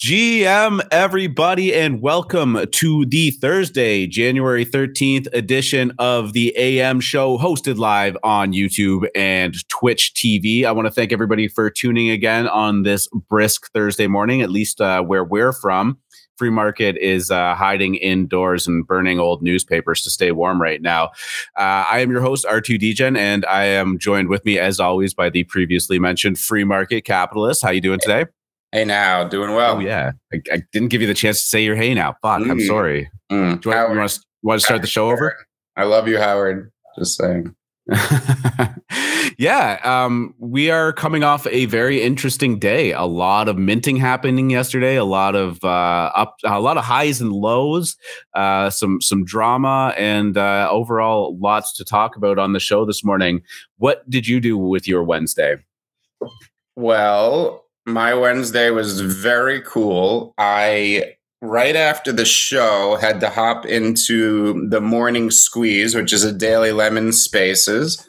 GM, everybody, and welcome to the Thursday, January 13th edition of the AM show, hosted live on YouTube and Twitch TV. I want to thank everybody for tuning again on this brisk Thursday morning, at least uh, where we're from. Free market is uh, hiding indoors and burning old newspapers to stay warm right now. Uh, I am your host, R2Degen, and I am joined with me, as always, by the previously mentioned free market capitalist. How you doing today? Hey now, doing well. Oh yeah, I, I, didn't give you the chance to say your hey now. Fuck, mm. I'm sorry. Mm. Do you, want, you want, to, want to start the show over? I love you, Howard. Just saying. yeah, um, we are coming off a very interesting day. A lot of minting happening yesterday. A lot of uh, up, a lot of highs and lows. Uh, some some drama, and uh, overall, lots to talk about on the show this morning. What did you do with your Wednesday? Well, my Wednesday was very cool. I right after the show had to hop into the morning squeeze which is a daily lemon spaces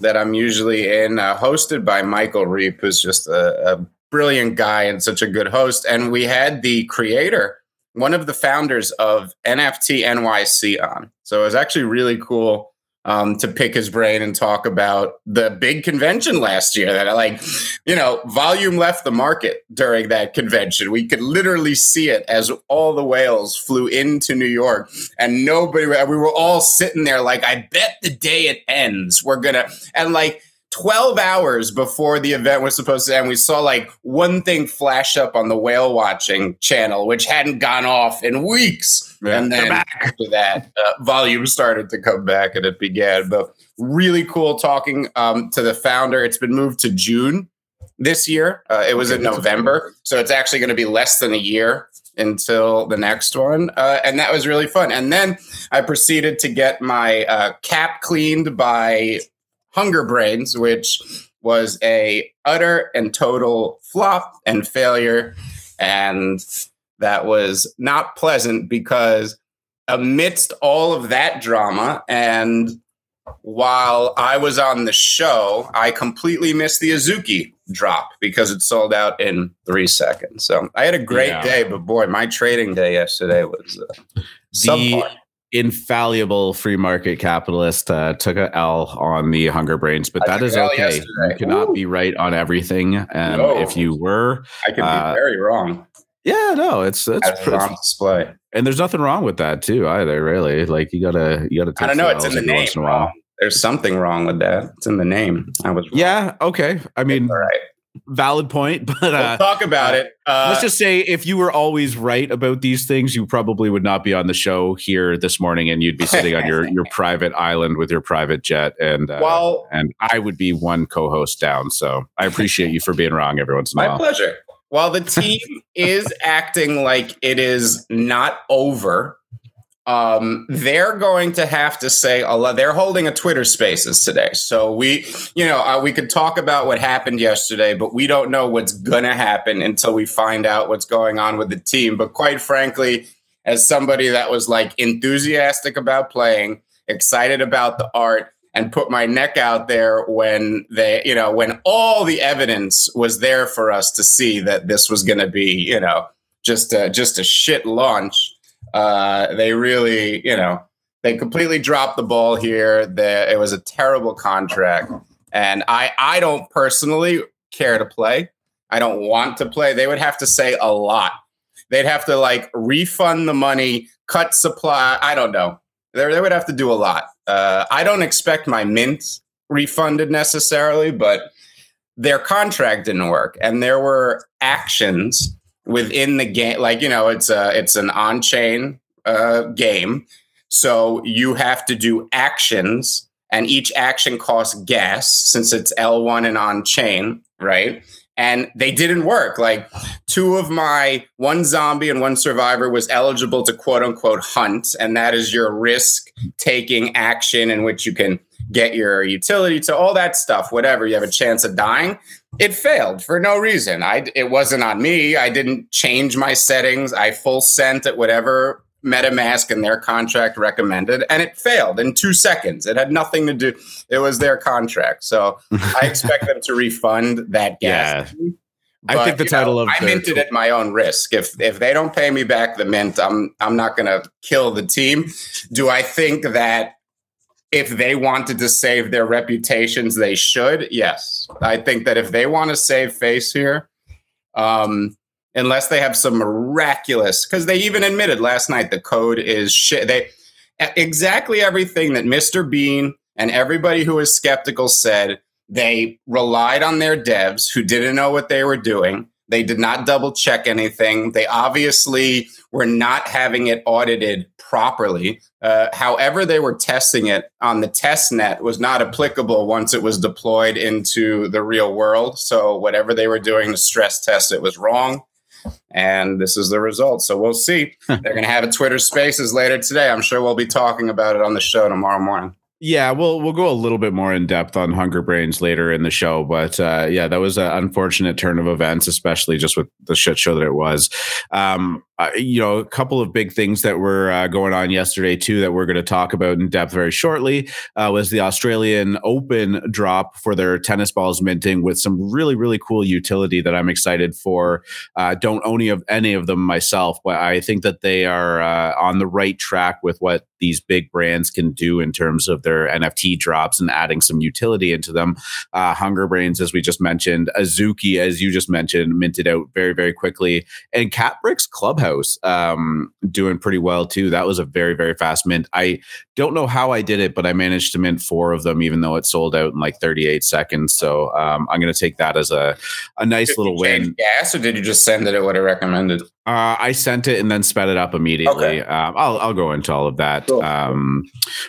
that i'm usually in uh, hosted by michael reap who's just a, a, brilliant guy and such a good host. And we had the creator one of the founders of nft nyc on. So it was actually really cool um, to pick his brain and talk about the big convention last year that like you know volume left the market during that convention. We could literally see it as all the whales flew into new york and nobody we were all sitting there like i bet the day it ends we're gonna and like 12 hours before the event was supposed to end, we saw like one thing flash up on the whale watching channel, which hadn't gone off in weeks. Yeah, and then after that, uh, volume started to come back and it began. But really cool talking um, to the founder. It's been moved to June this year. Uh, it was in November. So it's actually going to be less than a year until the next one. Uh, and that was really fun. And then I proceeded to get my uh, cap cleaned by Hunger Brains, which was a utter and total flop and failure. And that was not pleasant because amidst all of that drama and while I was on the show, I completely missed the Azuki drop because it sold out in three seconds. So I had a great yeah. day, but boy, my trading day yesterday was uh, the, infallible free market capitalist uh, took a L on the Hunger Brains, but I that is okay. Yesterday. You cannot Ooh. be right on everything. And no. if you were, I could uh, be very wrong. Yeah, no, it's it's on display, and there's nothing wrong with that too either. Really, like you gotta you gotta. I don't know. It's in the name. There's something wrong with that. It's in the name. I was. Wrong. Yeah. Okay. I mean, all right valid point but uh, we'll talk about uh, it. Uh, let's just say if you were always right about these things you probably would not be on the show here this morning and you'd be sitting on your your private island with your private jet and uh, well and i would be one co-host down. So i appreciate you for being wrong every once in a while my pleasure. While the team is acting like it is not over um, they're going to have to say a lot. They're holding a Twitter Spaces today, so we, you know, uh, we could talk about what happened yesterday, but we don't know what's going to happen until we find out what's going on with the team. But quite frankly, as somebody that was like enthusiastic about playing, excited about the art, and put my neck out there when they, you know, when all the evidence was there for us to see that this was going to be, you know, just a, just a shit launch uh, they really, you know, they completely dropped the ball here. The, it was a terrible contract, and I I don't personally care to play. I don't want to play. They would have to say a lot. They'd have to like refund the money, cut supply. I don't know. They, they would have to do a lot. Uh, I don't expect my mint refunded necessarily, but their contract didn't work, and there were actions within the game like you know it's a it's an on-chain uh, game. So you have to do actions and each action costs gas since it's l1 and on chain right? And they didn't work. Like two of my one zombie and one survivor was eligible to quote unquote hunt and that is your risk taking action in which you can get your utility. To all that stuff whatever you have a chance of dying it failed for no reason. I it wasn't on me. I didn't change my settings. I full sent at whatever MetaMask and their contract recommended, and it failed in two seconds. It had nothing to do. It was their contract, so I expect them to refund that gas. Yeah. But, I think the title know, of I minted at my own risk. If if they don't pay me back the mint, I'm I'm not going to kill the team. Do I think that if they wanted to save their reputations, they should? Yes, I think that if they want to save face here, um, unless they have some miraculous, because they even admitted last night the code is shit. They exactly everything that Mr. Bean and everybody who was skeptical said they relied on their devs who didn't know what they were doing. They did not double check anything. They obviously were not having it audited properly. Uh, however, they were testing it on the test net was not applicable once it was deployed into the real world. So, whatever they were doing to stress test it was wrong. And this is the result. So, we'll see. They're going to have a Twitter Spaces later today. I'm sure we'll be talking about it on the show tomorrow morning. Yeah, we'll we'll go a little bit more in depth on Hunger Brains later in the show, but uh, yeah, that was an unfortunate turn of events, especially just with the shit show that it was. Um, uh, you know, a couple of big things that were uh, going on yesterday too that we're going to talk about in depth very shortly uh, was the Australian Open drop for their tennis balls minting with some really really cool utility that I'm excited for. Uh, don't own any of any of them myself, but I think that they are uh, on the right track with what these big brands can do in terms of their NFT drops and adding some utility into them. Uh, Hunger Brains, as we just mentioned, Azuki, as you just mentioned, minted out very very quickly, and Catbricks Clubhouse um, doing pretty well too. That was a very very fast mint. I don't know how I did it, but I managed to mint four of them, even though it sold out in like 38 seconds. So um, I'm going to take that as a a nice did little win. Gas, or did you just send it at what I recommended? Uh, I sent it and then sped it up immediately. Okay. Um, I'll I'll go into all of that cool. um,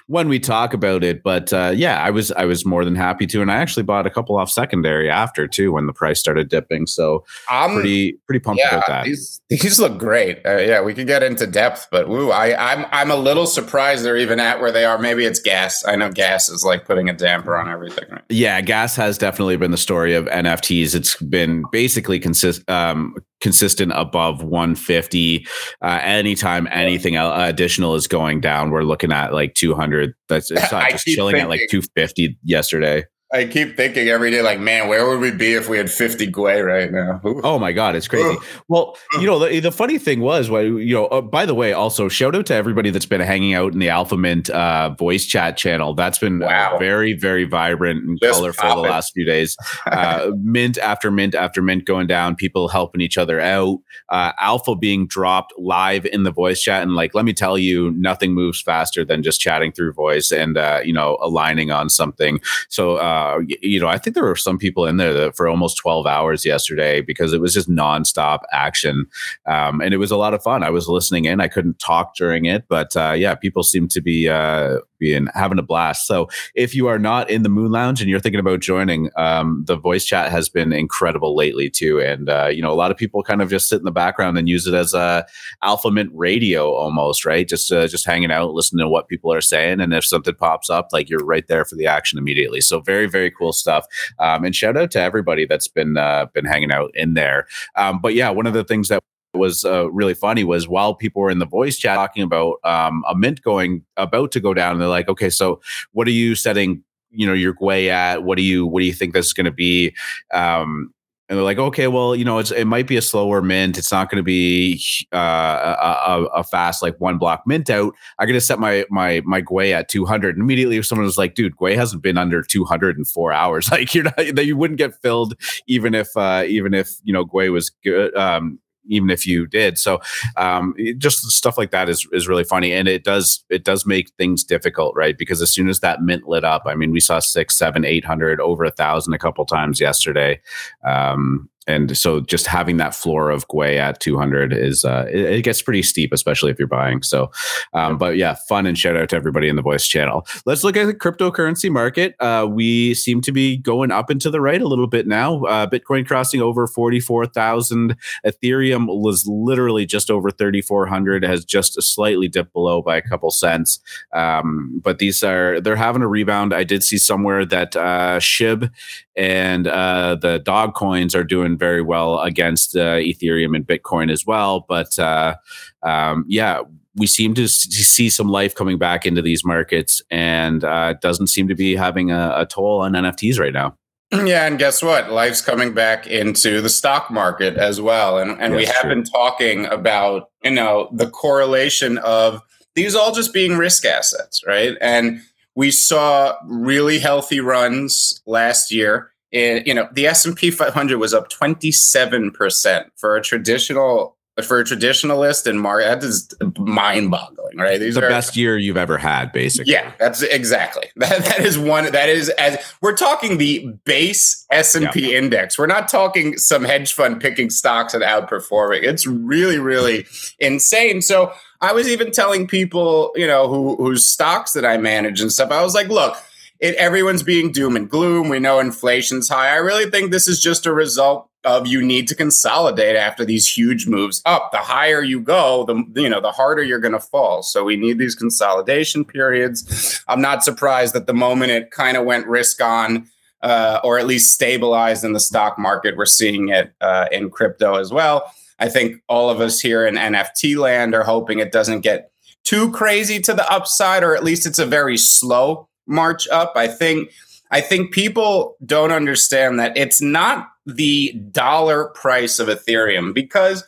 when we talk about it. But uh, yeah, I was I was more than happy to, and I actually bought a couple off secondary after too when the price started dipping. So I'm pretty pretty pumped yeah, about that. These these look great. Uh, yeah, we could get into depth, but woo, I I'm I'm a little surprised they're even at where they are. Maybe it's gas. I know gas is like putting a damper on everything. Right? Yeah, gas has definitely been the story of NFTs. It's been basically consist um, consistent above 150. Uh, anytime anything additional is going down, we're looking at like 200. That's it's not just chilling thinking, at like 250 yesterday. I keep thinking every day, like, man, where would we be if we had 50 Gwei right now? Ooh. Oh my God, it's crazy. well, you know, the, the funny thing was, well, you know, uh, by the way, also shout out to everybody that's been hanging out in the Alpha Mint uh, voice chat channel. That's been wow. very, very vibrant and Just colorful the last few days. Uh, mint after mint after mint going down, people helping each other out. Uh, Alpha being dropped live in the voice chat. And like, let me tell you, nothing moves faster than just chatting through voice and, uh, you know, aligning on something. So, uh, you know, I think there were some people in there that for almost 12 hours yesterday because it was just nonstop action. Um, and it was a lot of fun. I was listening in. I couldn't talk during it, but uh, yeah, people seem to be uh, being having a blast. So if you are not in the Moon Lounge and you're thinking about joining, um, the voice chat has been incredible lately too. And uh, you know, a lot of people kind of just sit in the background and use it as a alpha mint radio almost, right? Just uh, just hanging out, listening to what people are saying, and if something pops up, like you're right there for the action immediately. So very very cool stuff. Um, and shout out to everybody that's been uh, been hanging out in there. Um, but yeah, one of the things that was uh, really funny was while people were in the voice chat talking about um, a mint going about to go down, they're like, okay, so what are you setting? You know your Gwei at what do you what do you think this is going to be um, and they're like, okay, well, you know, it's it might be a slower mint. It's not going to be uh, a, a, fast like one block mint out. I'm going to set my my my Gwei at 200. And immediately, if someone was like, dude, Gwei hasn't been under 200 in four hours, like you're not that you wouldn't get filled even if uh, even if you know Gwei was good. Um, even if you did. So um, just stuff like that is is really funny, and it does it does make things difficult, right? Because as soon as that mint lit up, I mean, we saw six, seven, eight hundred, over a thousand a couple times yesterday. Um, and so just having that floor of Gwei at 200 is uh, it, it, gets pretty steep, especially if you're buying. So, um, but yeah, fun and shout out to everybody in the voice channel. Let's look at the cryptocurrency market. Uh, we seem to be going up and to the right a little bit now. Uh, Bitcoin crossing over 44,000. Ethereum was literally just over 3,400. Has just slightly dipped below by a couple cents. Um, but these are they're having a rebound. I did see somewhere that uh, SHIB and uh, the dog coins are doing very well against uh, Ethereum and Bitcoin as well. But uh, um, yeah, we seem to see some life coming back into these markets, and uh, it doesn't seem to be having a, a toll on NFTs right now. Yeah, and guess what? Life's coming back into the stock market as well. And and we have true. been talking about, you know, the correlation of these all just being risk assets, right? And we saw really healthy runs last year. And, you know, the S&P 500 was up 27% for a traditional for a traditionalist and Mark, that is mind boggling, right? These the are the best year you've ever had, basically. Yeah, that's exactly. That, that is one, that is as we're talking the base S&P yeah. index. We're not talking some hedge fund picking stocks and outperforming. It's really, really insane. So I was even telling people, you know, who whose stocks that I manage and stuff, I was like, look, it, everyone's being doom and gloom. We know inflation's high. I really think this is just a result of you need to consolidate after these huge moves up. The higher you go, the you know the harder you're going to fall. So we need these consolidation periods. I'm not surprised that the moment it kind of went risk on. Uh, or at least stabilized in the stock market. We're seeing it uh, in crypto as well. I think all of us here in NFT land are hoping it doesn't get too crazy to the upside, or at least it's a very slow march up. I think I think people don't understand that it's not the dollar price of Ethereum because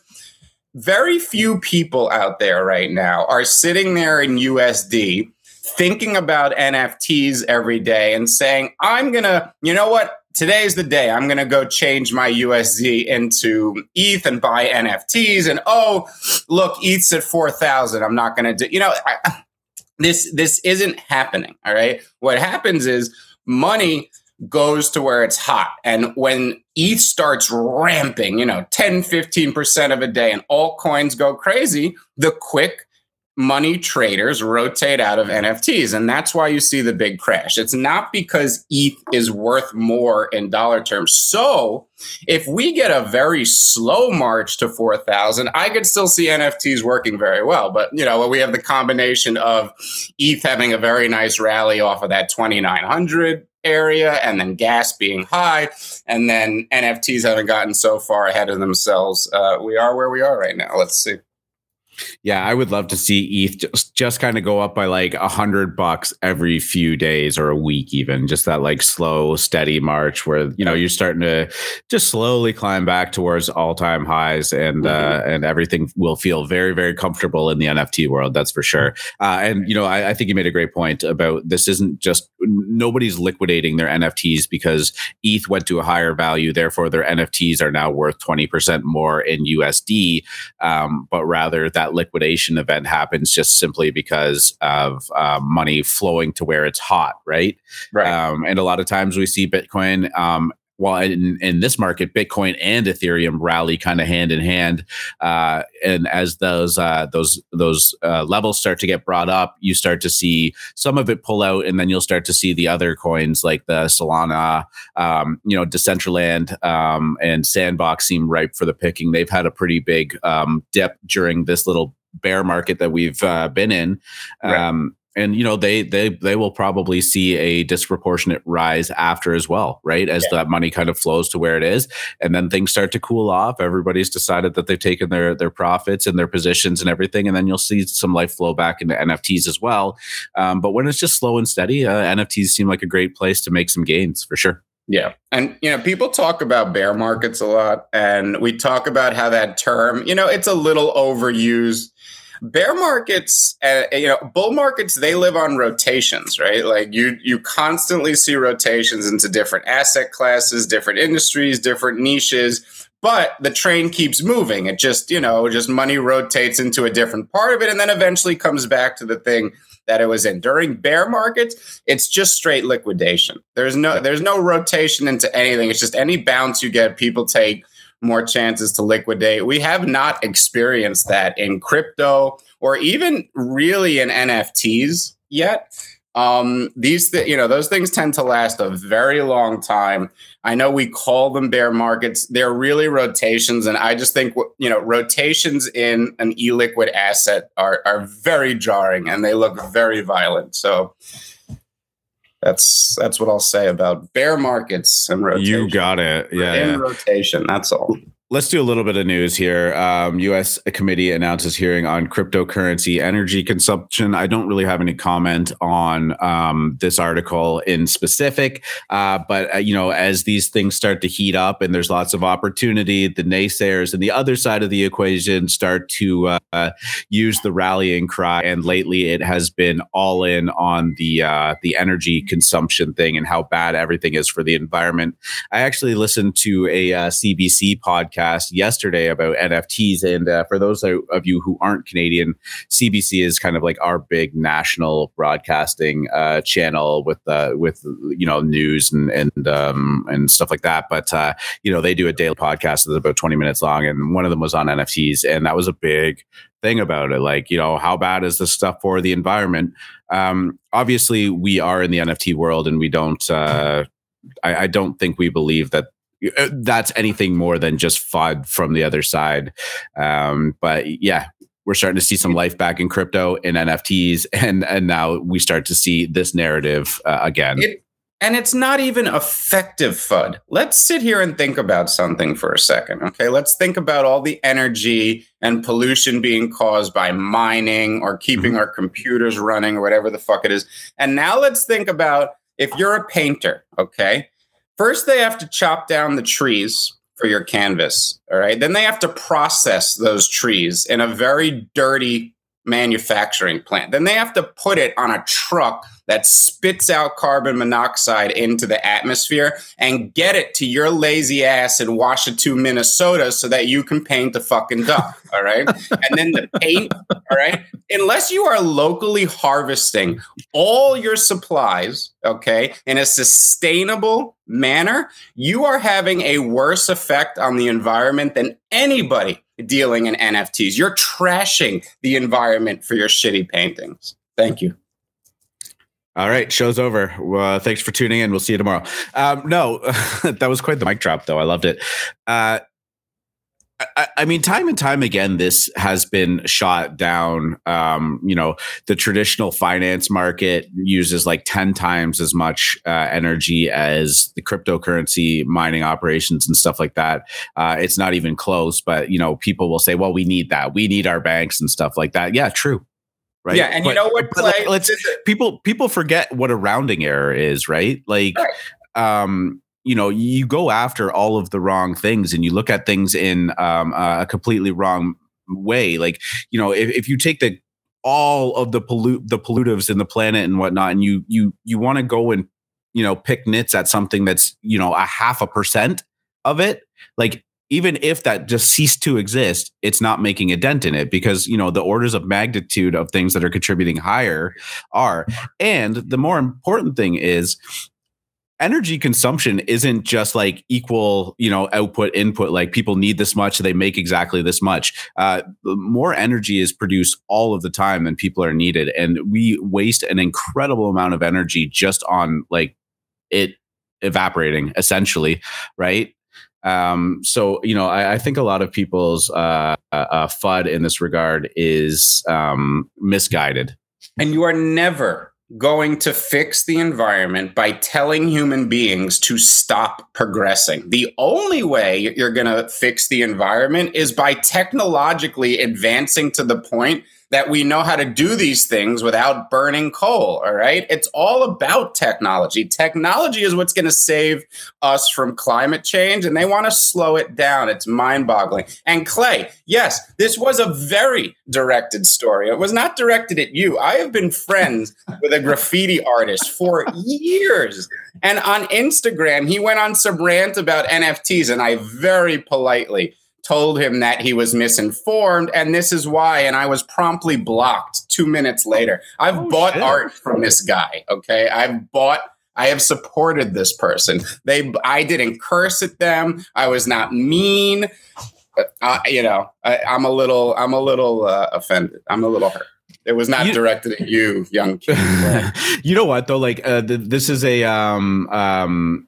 very few people out there right now are sitting there in USD thinking about NFTs every day and saying, I'm going to, you know what? Today's the day. I'm going to go change my USD into ETH and buy NFTs. And oh, look, ETH's at 4,000. I'm not going to do, you know, I, this this isn't happening all right what happens is money goes to where it's hot and when eth starts ramping you know 10 15% of a day and all coins go crazy the quick money traders rotate out of NFTs. And that's why you see the big crash. It's not because ETH is worth more in dollar terms. So if we get a very slow march to 4,000, I could still see NFTs working very well. But, you know, we have the combination of ETH having a very nice rally off of that 2,900 area and then gas being high and then nfts haven't gotten so far ahead of themselves uh, we are where we are right now let's see yeah, I would love to see ETH just, just kind of go up by like a hundred bucks every few days or a week, even just that like slow, steady march where you know you're starting to just slowly climb back towards all time highs, and mm-hmm. uh, and everything will feel very, very comfortable in the NFT world. That's for sure. Uh, and you know, I, I think you made a great point about this. Isn't just nobody's liquidating their NFTs because ETH went to a higher value, therefore their NFTs are now worth twenty percent more in USD, um, but rather that that liquidation event happens just simply because of uh, money flowing to where it's hot, right? Right. Um, and a lot of times we see Bitcoin um, while in, in this market, Bitcoin and Ethereum rally kind of hand in hand. Uh, and as those uh, those those uh, levels start to get brought up, you start to see some of it pull out, and then you'll start to see the other coins like the Solana, um, you know, Decentraland um, and Sandbox seem ripe for the picking. They've had a pretty big um, dip during this little bear market that we've uh, been in. Right. And you know they they they will probably see a disproportionate rise after as well right? As yeah. that money kind of flows to where it is. And then things start to cool off. Everybody's decided that they've taken their their profits and their positions and everything. And then you'll see some life flow back into nfts as well. Um, but when it's just slow and steady uh, nfts seem like a great place to make some gains for sure. Yeah. And, you know, people talk about bear markets a lot, and we talk about how that term, you know, it's a little overused bear markets uh, you know bull markets they live on rotations right? Like you you constantly see rotations into different asset classes different industries different niches but the train keeps moving. It just you know just money rotates into a different part of it and then eventually comes back to the thing that it was in. During bear markets it's just straight liquidation. There's no there's no rotation into anything. It's just any bounce you get people take more chances to liquidate. We have not experienced that in crypto or even really in NFTs yet. Um, these, th- you know, those things tend to last a very long time. I know we call them bear markets. They're really rotations, and I just think you know rotations in an illiquid asset are are very jarring and they look very violent. So that's that's what I'll say about bear markets and rotation. You got it. Yeah, in yeah. rotation. That's all. Let's do a little bit of news here. Um, U.S. committee announces hearing on cryptocurrency energy consumption. I don't really have any comment on um, this article in specific, uh, but uh, you know, as these things start to heat up and there's lots of opportunity, the naysayers and the other side of the equation start to uh, use the rallying cry. And lately, it has been all in on the uh, the energy consumption thing and how bad everything is for the environment. I actually listened to a CBC uh, podcast podcast yesterday about NFTs. And uh, for those of you who aren't Canadian, CBC is kind of like our big national broadcasting uh, channel with uh, with you know news and and um, and stuff like that. But uh, you know they do a daily podcast that's about twenty minutes long, and one of them was on NFTs, and that was a big thing about it. Like you know how bad is this stuff for the environment? Um, obviously, we are in the NFT world, and we don't. Uh, I, I, don't think we believe that that's anything more than just FUD from the other side. Um, but yeah, we're starting to see some life back in crypto and NFTs, and and now we start to see this narrative uh, again. It, and it's not even effective FUD. Let's sit here and think about something for a second. Okay, let's think about all the energy and pollution being caused by mining or keeping mm-hmm. our computers running or whatever the fuck it is. And now let's think about if you're a painter. Okay, First, they have to chop down the trees for your canvas. All right. Then they have to process those trees in a very dirty manufacturing plant. Then they have to put it on a truck that spits out carbon monoxide into the atmosphere and get it to your lazy ass in Washington, Minnesota, so that you can paint the fucking duck. All right. and then the paint, all right. Unless you are locally harvesting all your supplies, okay, in a sustainable manner, you are having a worse effect on the environment than anybody dealing in NFTs. You're trashing the environment for your shitty paintings. Thank you. All right, show's over. Uh, thanks for tuning in. We'll see you tomorrow. Um, no, that was quite the mic drop, though. I loved it. Uh, I, I, mean, time and time again, this has been shot down. Um, you know, the traditional finance market uses like 10 times as much uh, energy as the cryptocurrency mining operations and stuff like that. Uh, it's not even close, but, you know, people will say, well, we need that. We need our banks and stuff like that. Yeah, true right? Yeah, and but, you know what? Let's people people forget what a rounding error is, right? Like, right. um, you know, you go after all of the wrong things, and you look at things in um, a completely wrong way. Like, you know, if, if you take the all of the pollute the pollutives in the planet and whatnot, and you you you want to go and you know pick nits at something that's you know a half a percent of it, like even if that just ceased to exist, it's not making a dent in it because, you know, the orders of magnitude of things that are contributing higher are. And the more important thing is energy consumption isn't just like equal, you know, output input. Like people need this much, they make exactly this much. Uh, more energy is produced all of the time than people are needed. And we waste an incredible amount of energy just on like it evaporating essentially, right? Um, so you know, I, I, think a lot of people's uh, uh, FUD in this regard is um, misguided. And you are never going to fix the environment by telling human beings to stop progressing. The only way you're going to fix the environment is by technologically advancing to the point that we know how to do these things without burning coal. All right. It's all about technology. Technology is what's going to save us from climate change, and they want to slow it down. It's mind boggling. And Clay, yes, this was a very directed story. It was not directed at you. I have been friends with a graffiti artist for years. And on Instagram, he went on some rant about NFTs, and I very politely told him that he was misinformed and this is why and i was promptly blocked two minutes later. I've oh, bought shit. art from this guy okay? I've bought i have supported this person. They i didn't curse at them. I was not mean. Uh, you know I, am a little i'm a little uh, offended. I'm a little hurt. It was not you, directed at you young kid. You know what though? Like uh, th- this is a um um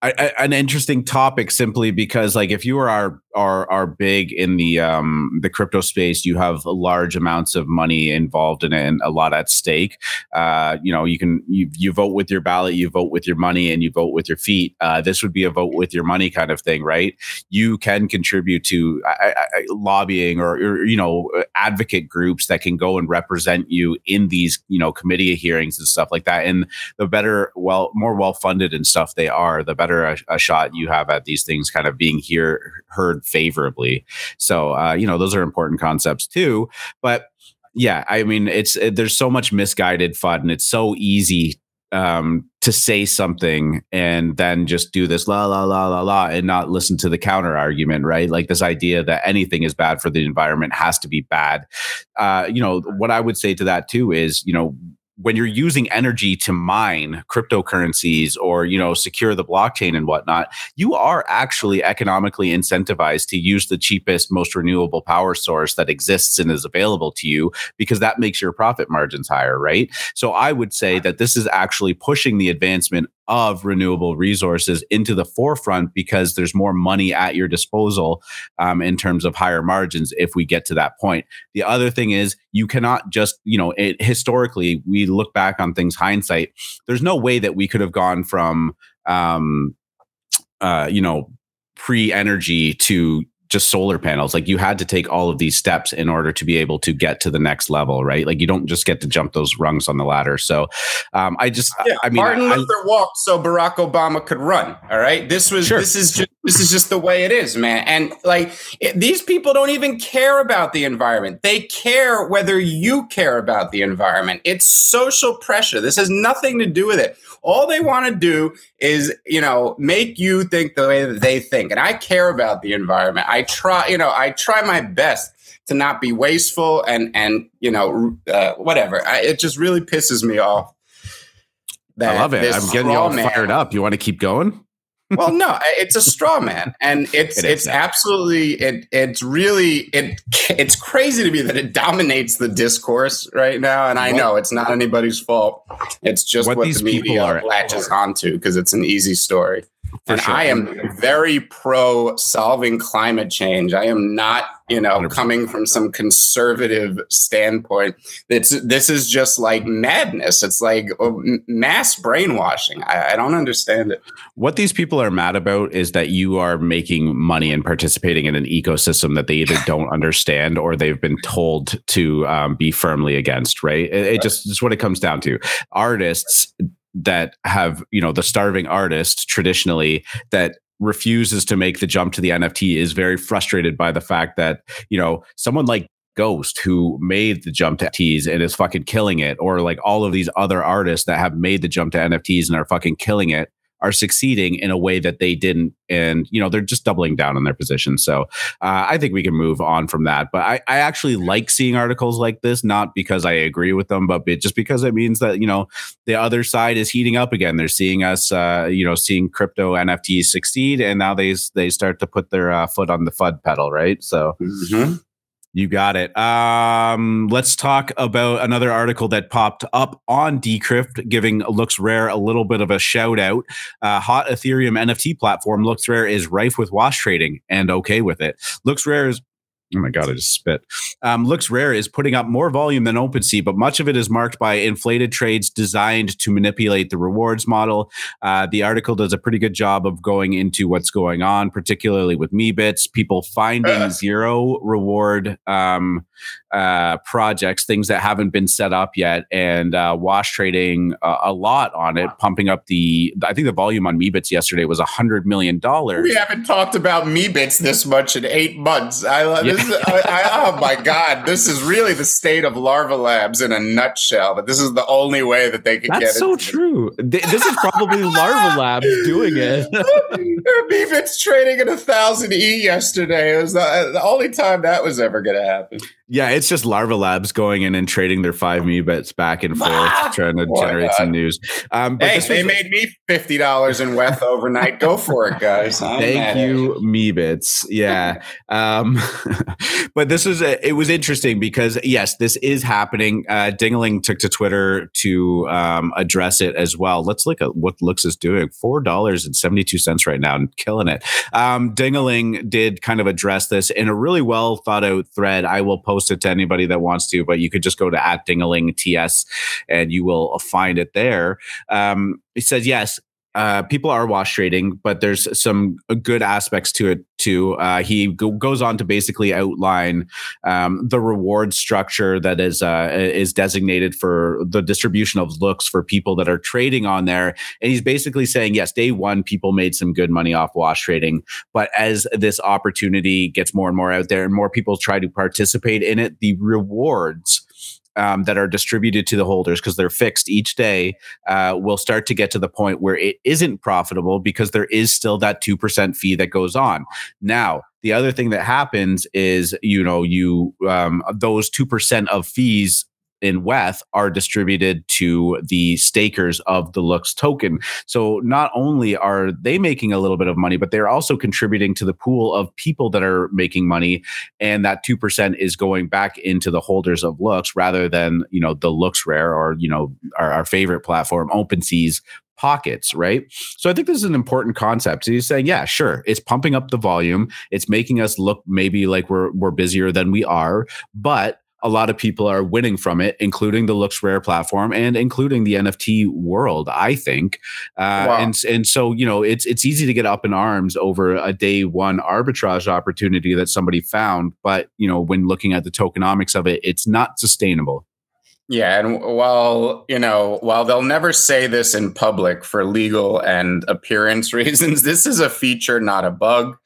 I, I, an interesting topic simply because like if you are are are, are big in the um the crypto space. You have large amounts of money involved in it and a lot at stake. Uh you know you can you, you vote with your ballot you vote with your money and you vote with your feet. Uh this would be a vote with your money kind of thing right? You can contribute to lobbying or, or you know advocate groups that can go and represent you in these you know committee hearings and stuff like that. And the better well more well funded and stuff they are the better a, a, shot you have at these things kind of being here heard favorably. So, uh, you know, those are important concepts too. But yeah, I mean, it's it, there's so much misguided fun. And it's so easy um, to say something and then just do this la la la la la and not listen to the counter argument, right? Like this idea that anything is bad for the environment has to be bad. Uh, you know, what I would say to that too is, you know, when you're using energy to mine cryptocurrencies or you know secure the blockchain and whatnot you are actually economically incentivized to use the cheapest most renewable power source that exists and is available to you because that makes your profit margins higher right? So i would say that this is actually pushing the advancement of renewable resources into the forefront because there's more money at your disposal um, in terms of higher margins if we get to that point. The other thing is you cannot just, you know, it, historically, we look back on things hindsight. There's no way that we could have gone from, um, uh, you know, pre energy to just solar panels. Like you had to take all of these steps in order to be able to get to the next level, right? Like you don't just get to jump those rungs on the ladder. So um, I just, yeah, I mean, Martin Luther I, walked so Barack Obama could run. All right, this was sure. this is just this is just the way it is, man. And like it, these people don't even care about the environment. They care whether you care about the environment. It's social pressure. This has nothing to do with it. All they want to do is, you know, make you think the way that they think. And I care about the environment. I try, you know, I try my best to not be wasteful and and you know uh, whatever. I, it just really pisses me off. I love it. I'm getting you all fired up. You want to keep going? well, no, it's a straw man, and it's it it's absolutely it it's really it it's crazy to me that it dominates the discourse right now. And I what, know it's not anybody's fault. It's just what, what these the media are, latches onto because it's an easy story. For and sure. I am very pro solving climate change. I am not, you know, 100%. coming from some conservative standpoint. It's this is just like madness. It's like oh, mass brainwashing. I, I don't understand it. What these people are mad about is that you are making money and participating in an ecosystem that they either don't understand or they've been told to um, be firmly against. Right? It, it just is what it comes down to. Artists that have you know the starving artist traditionally that refuses to make the jump to the NFT is very frustrated by the fact that you know someone like Ghost who made the jump to NFTs and is fucking killing it, or like all of these other artists that have made the jump to NFTs and are fucking killing it are succeeding in a way that they didn't. And you know they're just doubling down on their position. So uh, i think we can move on from that. But I, I actually like seeing articles like this not because i agree with them but just because it means that you know the other side is heating up again. They're seeing us uh, you know seeing crypto nfts succeed and now they they start to put their uh, foot on the fud pedal right? So mm-hmm. You got it. Um, let's talk about another article that popped up on Decrypt, giving Looks Rare a little bit of a shout out. Uh, hot Ethereum NFT platform Looks Rare is rife with wash trading and okay with it. Looks Rare is Oh my god, I just spit. Um, LooksRare is putting up more volume than OpenSea, but much of it is marked by inflated trades designed to manipulate the rewards model. Uh, the article does a pretty good job of going into what's going on, particularly with Meebits, people finding uh. zero reward um, uh, projects, things that haven't been set up yet, and uh, wash trading a lot on it, pumping up the. I think the volume on Meebits yesterday was a hundred million dollars. We haven't talked about Meebits this much in eight months. I, yeah. Is, I, I, oh my god, this is really the state of Larva Labs in a nutshell. But this is the only way that they can That's get. That's so true. This is probably Larva Labs doing it. Meebits trading at a thousand e yesterday. It was the, the only time that was ever going to happen. Yeah, it's just Larva Labs going in and trading their five Meebits back and forth, ah, trying to generate God. some news. Um, but hey, they was, made me fifty dollars in Weth overnight. Go for it, guys. I'm thank you, Meebits. Yeah, um, but this is a, it was interesting because yes, this is happening. Uh, Dingaling took to Twitter to um, address it as well. Let's look at what Looks is doing. Four dollars and seventy two cents right now, and killing it. Um, Dingaling did kind of address this in a really well thought out thread. I will post post it to anybody that wants to, but you could just go to at Dingaling TS and you will find it there. Um, it says, yes, uh, people are wash trading, but there's some good aspects to it too. Uh, he go- goes on to basically outline um, the reward structure that is uh, is designated for the distribution of looks for people that are trading on there, and he's basically saying, yes, day one people made some good money off wash trading, but as this opportunity gets more and more out there, and more people try to participate in it, the rewards um, that are distributed to the holders because they're fixed each day uh, will start to get to the point where it isn't profitable because there is still that 2% fee that goes on. Now, the other thing that happens is, you know, you um, those 2% of fees in Weth are distributed to the stakers of the Looks token. So not only are they making a little bit of money, but they're also contributing to the pool of people that are making money. And that 2% is going back into the holders of Looks rather than, you know, the Looks Rare or, you know, our, our favorite platform, OpenSea's pockets, right? So I think this is an important concept. So he's saying, yeah, sure, it's pumping up the volume. It's making us look maybe like we're we're busier than we are, but a lot of people are winning from it, including the Looks Rare platform and including the NFT world. I think, uh, wow. and and so you know, it's it's easy to get up in arms over a day one arbitrage opportunity that somebody found, but you know, when looking at the tokenomics of it, it's not sustainable. Yeah, and while you know, while they'll never say this in public for legal and appearance reasons, this is a feature, not a bug.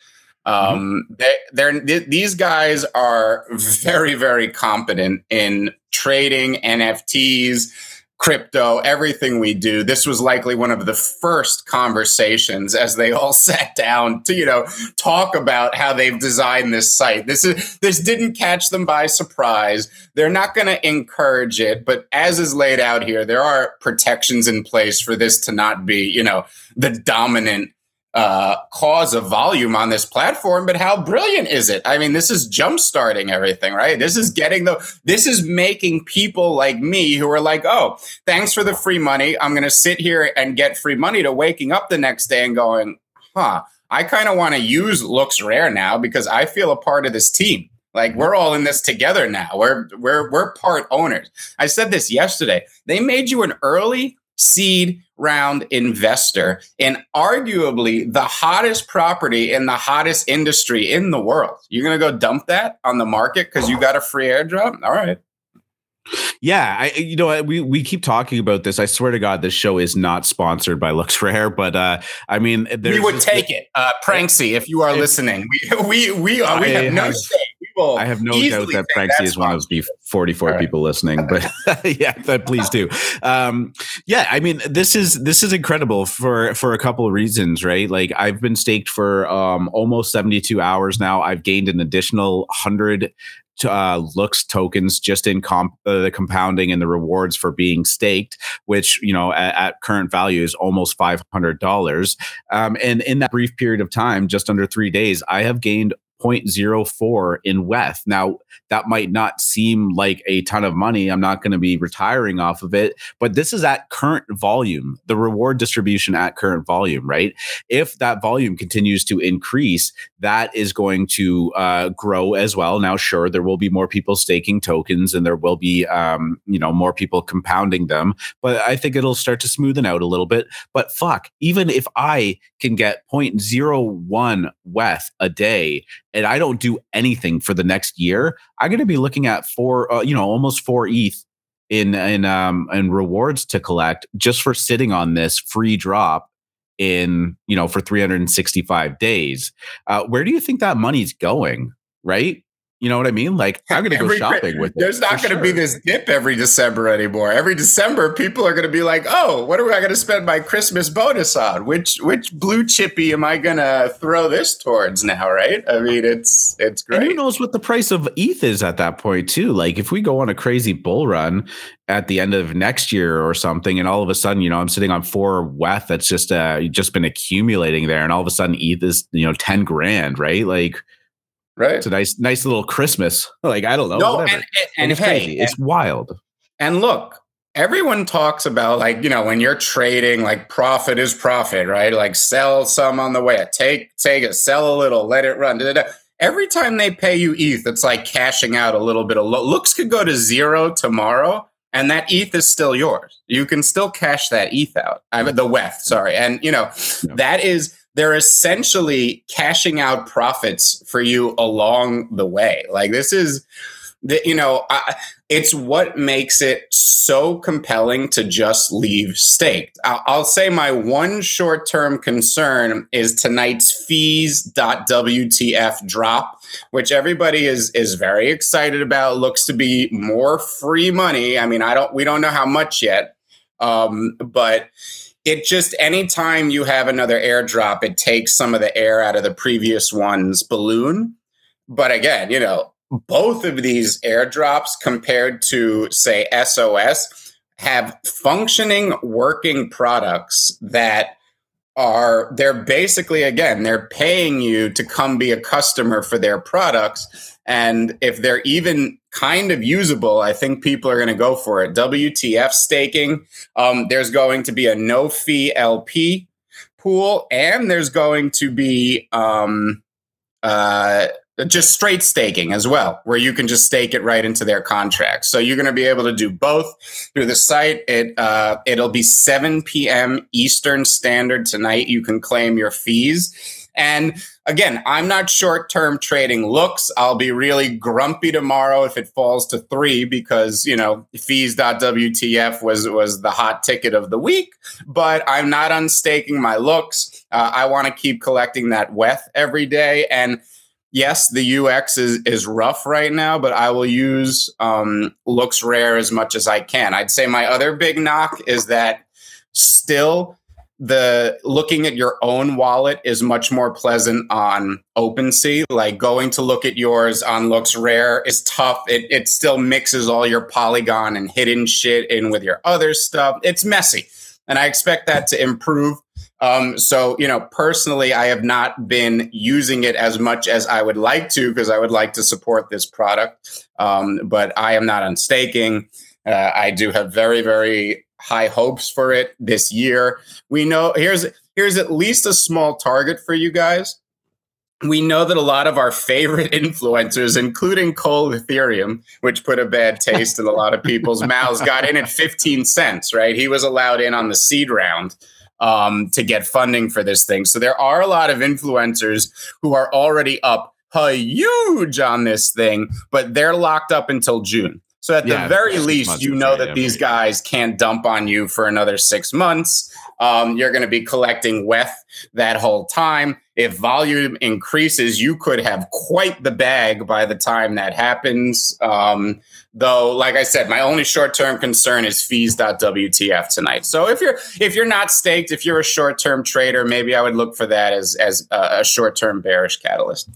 Mm-hmm. Um, they, they're these guys are very very competent in trading NFTs, crypto, everything we do. This was likely one of the first conversations as they all sat down to you know talk about how they've designed this site. This is this didn't catch them by surprise. They're not going to encourage it, but as is laid out here, there are protections in place for this to not be you know the dominant uh, cause of volume on this platform, but how brilliant is it? I mean, this is jumpstarting everything, right? This is getting the, this is making people like me who are like, oh, thanks for the free money. I'm going to sit here and get free money to waking up the next day and going, huh, I kind of want to use Looks Rare now because I feel a part of this team. Like we're all in this together now. We're we're we're part owners. I said this yesterday. They made you an early seed round investor in arguably the hottest property in the hottest industry in the world. You're going to go dump that on the market because you got a free airdrop? All right. Yeah, I you know we we keep talking about this. I swear to God, this show is not sponsored by Looks Rare, but uh, I mean, we would take it, uh, Pranksy, if you are listening. We we we, uh, we have no shame I have no doubt that Pranksy is one of the 44 right. people listening, but yeah, please do. Um, yeah, I mean, this is this is incredible for for a couple of reasons, right? Like I've been staked for um, almost 72 hours now. I've gained an additional 100 uh, looks tokens just in comp uh, the compounding and the rewards for being staked, which you know at, at current value is almost five hundred dollars. Um, and in that brief period of time, just under three days, I have gained 0.04 in Weth. Now, that might not seem like a ton of money. I'm not going to be retiring off of it, but this is at current volume, the reward distribution at current volume, right? If that volume continues to increase, that is going to uh, grow as well. Now, sure, there will be more people staking tokens and there will be, um, you know, more people compounding them, but I think it'll start to smoothen out a little bit. But fuck, even if I can get 0.01 Weth a day and I don't do anything for the next year, I'm going to be looking at four, uh, you know, almost four ETH in in um in rewards to collect just for sitting on this free drop in you know for 365 days. Uh, where do you think that money's going? Right? You know what I mean? Like I'm going to go shopping with. it, There's not going to be this dip every December anymore. Every December, people are going to be like, "Oh, what am I going to spend my Christmas bonus on? Which which blue chippy am I going to throw this towards now?" Right? I mean, it's it's And who knows what the price of ETH is at that point too? Like if we go on a crazy bull run at the end of next year or something, and all of a sudden, you know, I'm sitting on four WETH that's just uh just been accumulating there, and all of a sudden ETH is you know ten grand, right? Like Right? it's a nice nice little Christmas. Like I don't know, No, whatever. and, and, and it's hey, crazy. it's wild. And look, everyone talks about like, you know, when you're trading, like profit is profit, right? Like sell some on the way, take, take it, sell a little, let it run. da, da, da. Every time they pay you ETH, it's like cashing out a little bit of lo- looks could go to zero tomorrow. And that ETH is still yours. You can still cash that ETH out. I mean, the WETH, sorry. And, you know, that is, they're essentially cashing out profits for you along the way. Like this is, the, you know, I, it's what makes it so compelling to just leave staked. I'll, I'll say my one short term concern is tonight's fees.wtf drop, which everybody is is very excited about. Looks to be more free money. I mean, I don't we don't know how much yet, um, but it just anytime you have another airdrop, it takes some of the air out of the previous one's balloon. But again, you know, both of these airdrops compared to say SOS have functioning working products that are they're basically again they're paying you to come be a customer for their products and if they're even kind of usable i think people are going to go for it wtf staking um, there's going to be a no fee lp pool and there's going to be um, uh, just straight staking as well, where you can just stake it right into their contract. So you're going to be able to do both through the site. It uh, it'll be 7 p.m. Eastern Standard tonight. You can claim your fees. And again, I'm not short term trading looks. I'll be really grumpy tomorrow if it falls to three because, you know, fees.wtf was, was the hot ticket of the week. But I'm not unstaking my looks. Uh, I want to keep collecting that WETH every day. And yes, the UX is is rough right now, but I will use um, looks rare as much as I can. I'd say my other big knock is that still the looking at your own wallet is much more pleasant on OpenSea. Like going to look at yours on looks rare is tough. It it still mixes all your Polygon and hidden shit in with your other stuff. It's messy, and I expect that to improve. Um, so, you know, personally, I have not been using it as much as I would like to because I would like to support this product. Um, but I am not on staking. Uh, I do have very, very high hopes for it this year. We know here's here's at least a small target for you guys. We know that a lot of our favorite influencers, including Cole Ethereum, which put a bad taste in a lot of people's mouths, got in at 15 cents, right? He was allowed in on the seed round um, to get funding for this thing. So there are a lot of influencers who are already up huge on this thing, but they're locked up until June. So at Yeah, the very least, you know that these guys can't dump on you for another six months. Um, you're going to be collecting WETH that whole time. If volume increases, you could have quite the bag by the time that happens. Um, though, like I said, my only short-term concern is fees.wtf tonight. So if you're if you're not staked, if you're a short-term trader, maybe I would look for that as as a, a short-term bearish catalyst.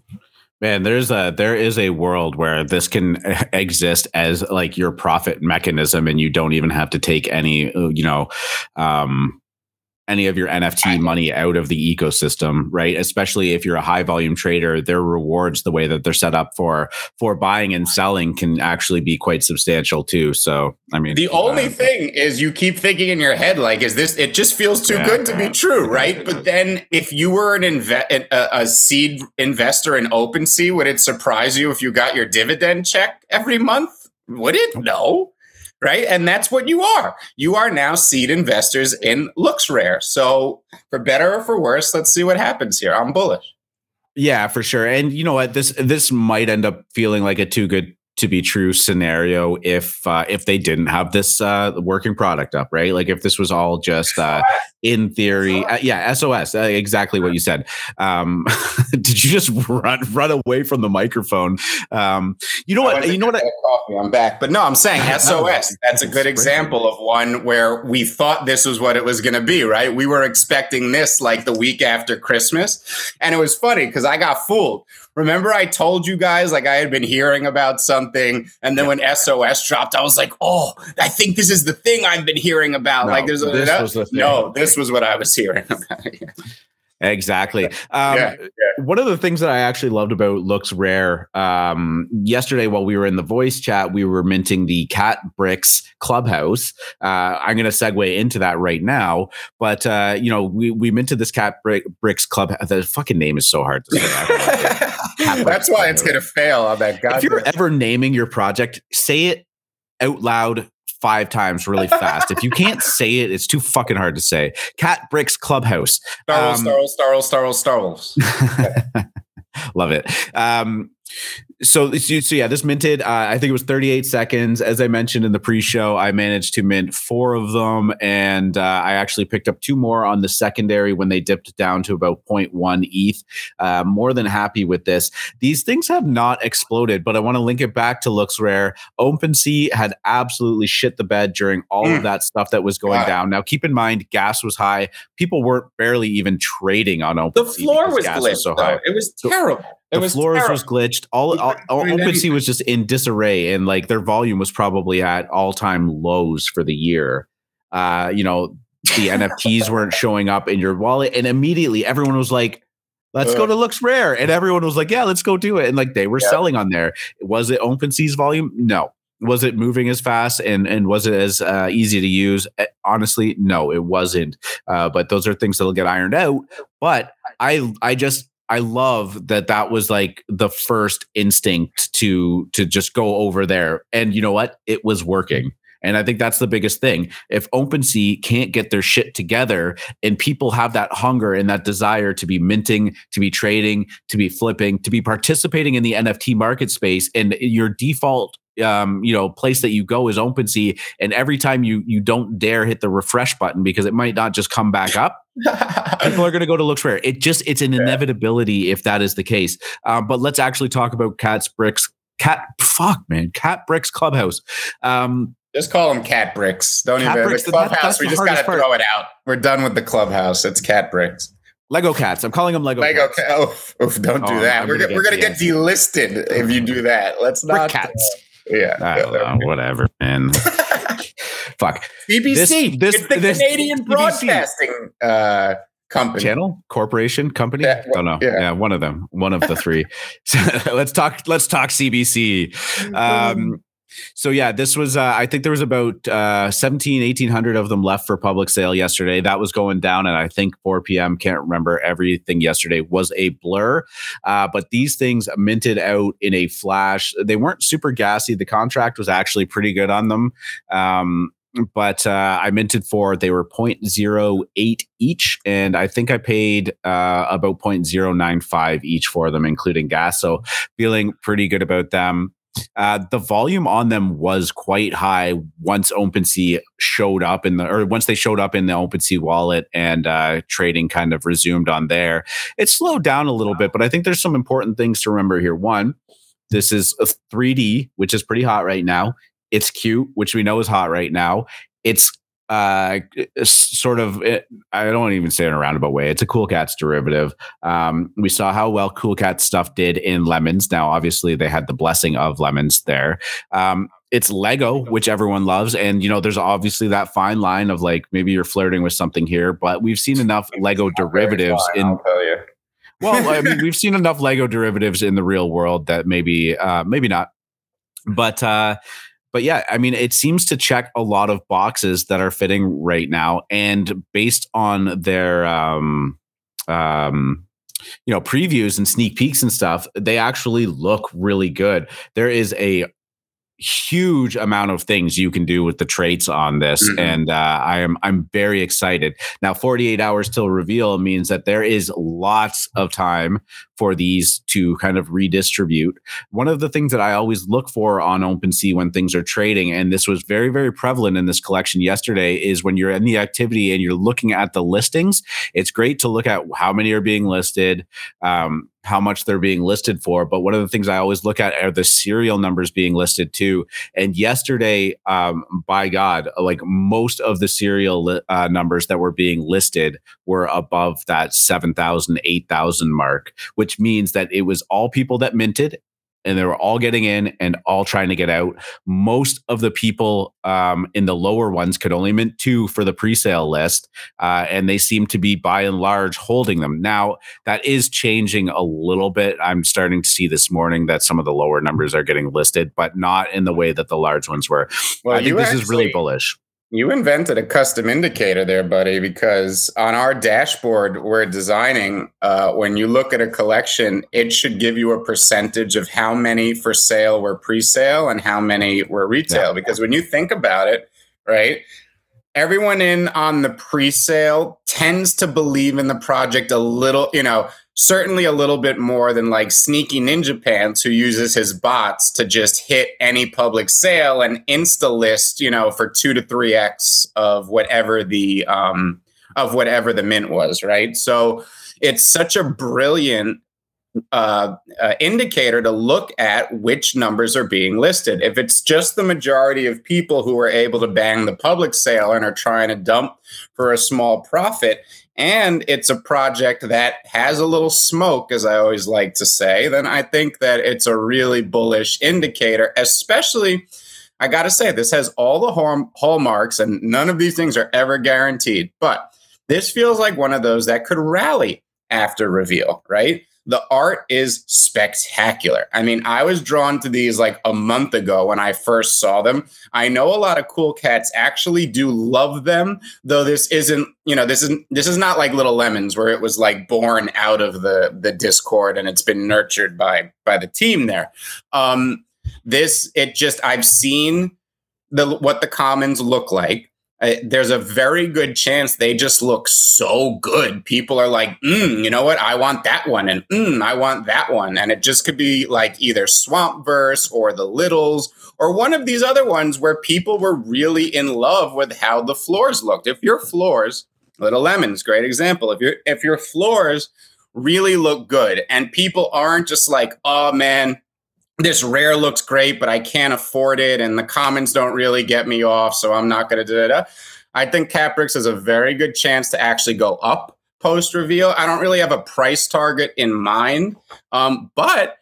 Man, there's a there is a world where this can exist as like your profit mechanism, and you don't even have to take any, uh, you know, um, any of your NFT money out of the ecosystem, right? Especially if you're a high volume trader, their rewards, the way that they're set up for for buying and selling, can actually be quite substantial too. So, I mean, The only uh, thing is you keep thinking in your head like, is this? It just feels too Yeah. good to be true, right? But then, if you were an inve- a, a seed investor in OpenSea, would it surprise you if you got your dividend check every month? Would it? No, right? And that's what you are. You are now seed investors in Looks Rare. So, for better or for worse, let's see what happens here. I'm bullish. Yeah, for sure. And you know what? This this might end up feeling like a too good to be true scenario if uh, if they didn't have this uh, working product up, right? Like if this was all just uh, in theory, uh, yeah, SOS, uh, exactly what you said. Um, did you just run run away from the microphone? Um, you know what? You know what? I, coffee, I'm back, but no, I'm saying SOS. That's a good example of one where we thought this was what it was going to be, right? We were expecting this like the week after Christmas, and it was funny because I got fooled. Remember, I told you guys like I had been hearing about something, and then when SOS dropped, I was like, "Oh, I think this is the thing I've been hearing about." No, like, there's a, this no, was the thing. no, this was what I was hearing about. Exactly. Um, Yeah, One of the things that I actually loved about Looks Rare um, yesterday while we were in the voice chat, we were minting the Cat Bricks Clubhouse. Uh, I'm going to segue into that right now. But, uh, you know, we, we minted this Cat Brick, Bricks Club. The fucking name is so hard to say. I don't like it. That's why it's gonna fail on that. if you're ever naming your project, say it out loud five times really fast. if you can't say it, it's too fucking hard to say. Cat Bricks Clubhouse. Star Wars, um, Star Wars, Star Wars, Star Wars, Star Wars. Love it. Um, so, so so yeah, this minted. Uh, I think it was 38 seconds. As I mentioned in the pre-show, I managed to mint four of them, and uh, I actually picked up two more on the secondary when they dipped down to about 0.1 ETH. Uh, more than happy with this. These things have not exploded, but I want to link it back to Looks Rare. OpenSea had absolutely shit the bed during all of Mm. that stuff that was going Wow. down. Now, keep in mind, gas was high. People weren't barely even trading on OpenSea. The floor was gas glitched. so though. high It was terrible. It the was floors terrible. was glitched. All, all, all OpenSea was just in disarray, and like their volume was probably at all time lows for the year. Uh, you know, the NFTs weren't showing up in your wallet, and immediately everyone was like, "Let's go to Looks Rare," and everyone was like, "Yeah, let's go do it." And like they were Yeah. selling on there. Was it OpenSea's volume? No. Was it moving as fast and and was it as uh, easy to use? Eh, Honestly, no, it wasn't. Uh, but those are things that'll get ironed out. But I I just I love that that was like the first instinct to to just go over there. And you know what? It was working. And I think that's the biggest thing. If OpenSea can't get their shit together and people have that hunger and that desire to be minting, to be trading, to be flipping, to be participating in the NFT market space, and your default um, you know, place that you go is OpenSea, and every time you you don't dare hit the refresh button because it might not just come back up, people are going to go to looks rare. It just it's an inevitability if that is the case. Um, but let's actually talk about Cat's Bricks. Cat fuck man, Cat Bricks Clubhouse. Um, Just call them cat bricks. Don't Cat even bricks, the clubhouse. that's we the just gotta part. throw it out. We're done with the clubhouse. It's cat bricks. Lego Cats. I'm calling them Lego. Lego. Cats. Ca- oof, oof, don't do Oh, that. I'm we're gonna gonna, we're gonna get delisted if you do that. Let's Brick not. Cats. Yeah. I don't know, whatever, man. Fuck. BBC. This- this- it's the this- Canadian BBC. Broadcasting uh, Company. Channel, corporation, company. Yeah, don't know. yeah. Yeah. one of them. One of the three. So, let's talk. Let's talk CBC. Um, so yeah, this was. Uh, I think there was about uh, 17, 1800 of them left for public sale yesterday. That was going down, and I think 4 p.m. Can't remember everything yesterday was a blur. Uh, but these things minted out in a flash. They weren't super gassy. The contract was actually pretty good on them. Um, but uh, I minted for they were 0.08 each, and I think I paid uh, about 0.095 each for them, including gas. So feeling pretty good about them. Uh, the volume on them was quite high once OpenSea showed up in the, or once they showed up in the OpenSea wallet and uh, trading kind of resumed on there. It slowed down a little bit, but I think there's some important things to remember here. One, this is a 3D, which is pretty hot right now. It's cute, which we know is hot right now. It's uh, sort of, it, I don't even say it in a roundabout way. It's a Cool Cats derivative. Um, we saw how well Cool Cats stuff did in Lemons. Now, obviously, they had the blessing of Lemons there. Um, it's Lego, which everyone loves. And, you know, there's obviously that fine line of like maybe you're flirting with something here, but we've seen enough Lego derivatives Fine, in I'll tell you. well, I mean, we've seen enough Lego derivatives in the real world that maybe, uh, maybe not. But, uh, but yeah, I mean, it seems to check a lot of boxes that are fitting right now, and based on their, um, um, you know, previews and sneak peeks and stuff, they actually look really good. There is a huge amount of things you can do with the traits on this mm-hmm. and uh, i am i'm very excited now 48 hours till reveal means that there is lots of time for these to kind of redistribute one of the things that i always look for on OpenSea when things are trading and this was very very prevalent in this collection yesterday is when you're in the activity and you're looking at the listings it's great to look at how many are being listed um, how much they're being listed for. But one of the things I always look at are the serial numbers being listed too. And yesterday, um, by God, like most of the serial li- uh, numbers that were being listed were above that 7,000, 8,000 mark, which means that it was all people that minted and they were all getting in and all trying to get out. Most of the people um, in the lower ones could only mint two for the pre-sale list, uh, and they seem to be by and large holding them. Now that is changing a little bit. I'm starting to see this morning that some of the lower numbers are getting listed, but not in the way that the large ones were. Well, I think this actually, is really bullish. You invented a custom indicator there, buddy, because on our dashboard we're designing, uh, when you look at a collection, it should give you a percentage of how many for sale were pre sale and how many were retail. Yeah. Because when you think about it, right, everyone in on the pre sale tends to believe in the project a little, you know, certainly a little bit more than like sneaky ninja pants who uses his bots to just hit any public sale and insta list you know for two to three x of whatever the um of whatever the mint was right so it's such a brilliant uh, uh, indicator to look at which numbers are being listed. If it's just the majority of people who are able to bang the public sale and are trying to dump for a small profit, and it's a project that has a little smoke, as I always like to say, then I think that it's a really bullish indicator, especially. I got to say, this has all the hallmarks, and none of these things are ever guaranteed. But this feels like one of those that could rally after reveal, right? The art is spectacular. I mean, I was drawn to these like a month ago when I first saw them. I know a lot of cool cats actually do love them, though this isn't, you know, this isn't this is not like Little Lemons where it was like born out of the the Discord and it's been nurtured by by the team there. Um this it just I've seen the what the commons look like there's a very good chance they just look so good. People are like, mm, you know what? I want that one, and mm, I want that one, and it just could be like either Swamp Verse or the Littles or one of these other ones where people were really in love with how the floors looked. If your floors, Little Lemons, great example. If your if your floors really look good and people aren't just like, oh man, this rare looks great, but I can't afford it, and the commons don't really get me off, so I'm not going to do it. I think Catbricks is a very good chance to actually go up post reveal. I don't really have a price target in mind, um, but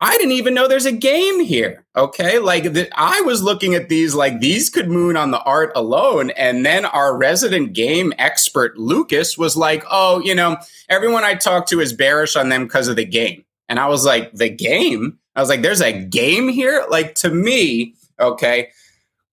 I didn't even know there's a game here. Okay, like the, I was looking at these like these could moon on the art alone, and then our resident game expert Lucas was like, "Oh, you know, everyone I talk to is bearish on them because of the game," and I was like, "The game." I was like, there's a game here? Like to me, okay.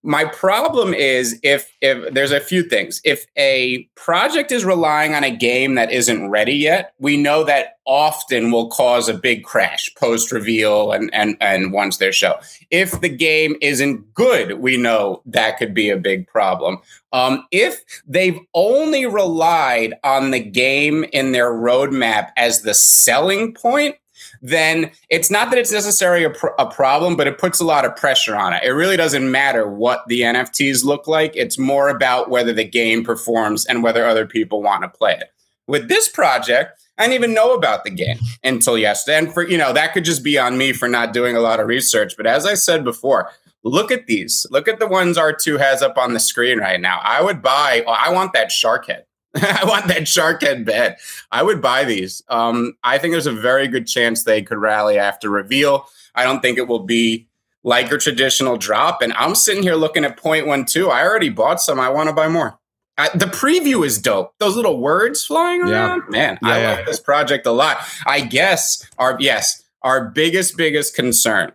My problem is if if there's a few things. If a project is relying on a game that isn't ready yet, we know that often will cause a big crash post reveal and and and once their show. If the game isn't good, we know that could be a big problem. Um, if they've only relied on the game in their roadmap as the selling point, then it's not that it's necessarily a, pr- a, problem, but it puts a lot of pressure on it. It really doesn't matter what the NFTs look like. It's more about whether the game performs and whether other people want to play it. With this project, I didn't even know about the game until yesterday. And for, you know, that could just be on me for not doing a lot of research. But as I said before, look at these. Look at the ones R2 has up on the screen right now. I would buy, I want that shark head. I want that shark head bed. I would buy these. Um, I think there's a very good chance they could rally after reveal. I don't think it will be like a traditional drop. And I'm sitting here looking at point one two. I already bought some. I want to buy more. I, the preview is dope. Those little words flying around, yeah. man. Yeah, I yeah. like this project a lot. I guess our yes, our biggest biggest concern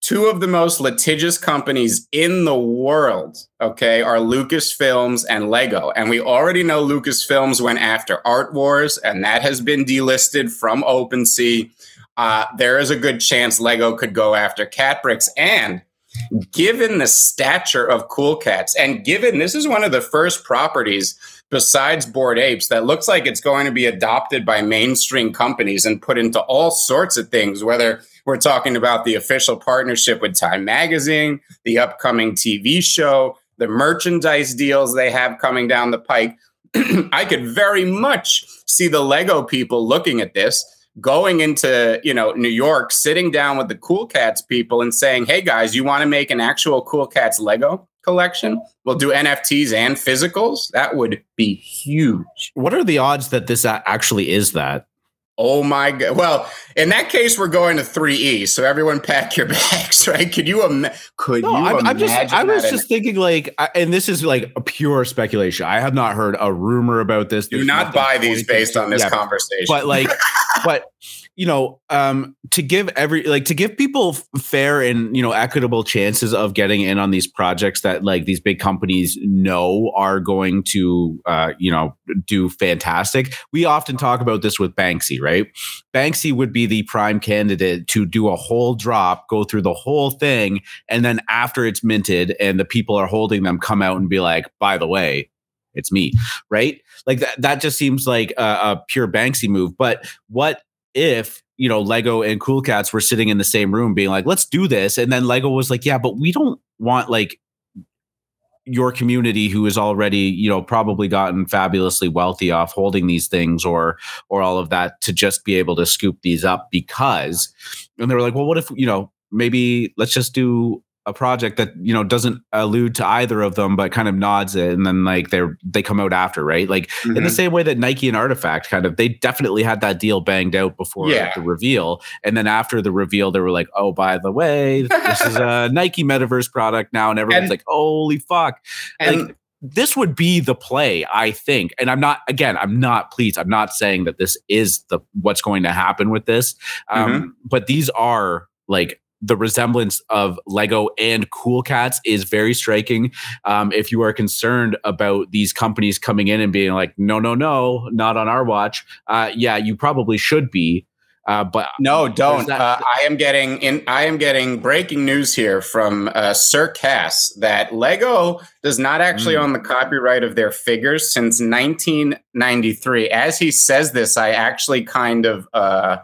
two of the most litigious companies in the world, okay, are Lucasfilms and Lego. And we already know Lucasfilms went after Art Wars, and that has been delisted from OpenSea. Uh, there is a good chance Lego could go after Catbricks. And given the stature of Cool Cats, and given this is one of the first properties besides Bored Apes that looks like it's going to be adopted by mainstream companies and put into all sorts of things, whether we're talking about the official partnership with Time Magazine, the upcoming TV show, the merchandise deals they have coming down the pike. I could very much see the Lego people looking at this, going into, you know, New York, sitting down with the Cool Cats people and saying, "Hey guys, you want to make an actual Cool Cats Lego collection? We'll do NFTs and physicals. That would be huge." What are the odds that this actually is that? Oh my god! Well, in that case, we're going to three E. So everyone, pack your bags, right? Could you? Im- could no, you? I'm, I'm just. I was just thinking, like, and this is like a pure speculation. I have not heard a rumor about this. Do There's not buy these based on this yeah, conversation. But like, but you know, um, to give every like to give people fair and you know equitable chances of getting in on these projects that like these big companies know are going to uh, you know do fantastic. We often talk about this with Banksy, right? Banksy would be the prime candidate to do a whole drop, go through the whole thing, and then after it's minted and the people are holding them, come out and be like, by the way, it's me, right? Like that. That just seems like a, a pure Banksy move. But what if you know lego and cool cats were sitting in the same room being like let's do this and then lego was like yeah but we don't want like your community who has already you know probably gotten fabulously wealthy off holding these things or or all of that to just be able to scoop these up because and they were like well what if you know maybe let's just do a project that you know doesn't allude to either of them but kind of nods it and then like they're they come out after right like mm-hmm. in the mm-hmm. same way that nike and artifact kind of they definitely had that deal banged out before yeah. the reveal and then after the reveal they were like oh by the way this is a nike metaverse product now and everyone's and, like holy fuck and like, this would be the play i think and i'm not again i'm not pleased i'm not saying that this is the what's going to happen with this um, mm-hmm. but these are like the resemblance of Lego and Cool Cats is very striking. Um, if you are concerned about these companies coming in and being like, no, no, no, not on our watch, uh, yeah, you probably should be. Uh, but no, don't. That- uh, I am getting in. I am getting breaking news here from uh, Sir Cass that Lego does not actually mm. own the copyright of their figures since 1993. As he says this, I actually kind of uh,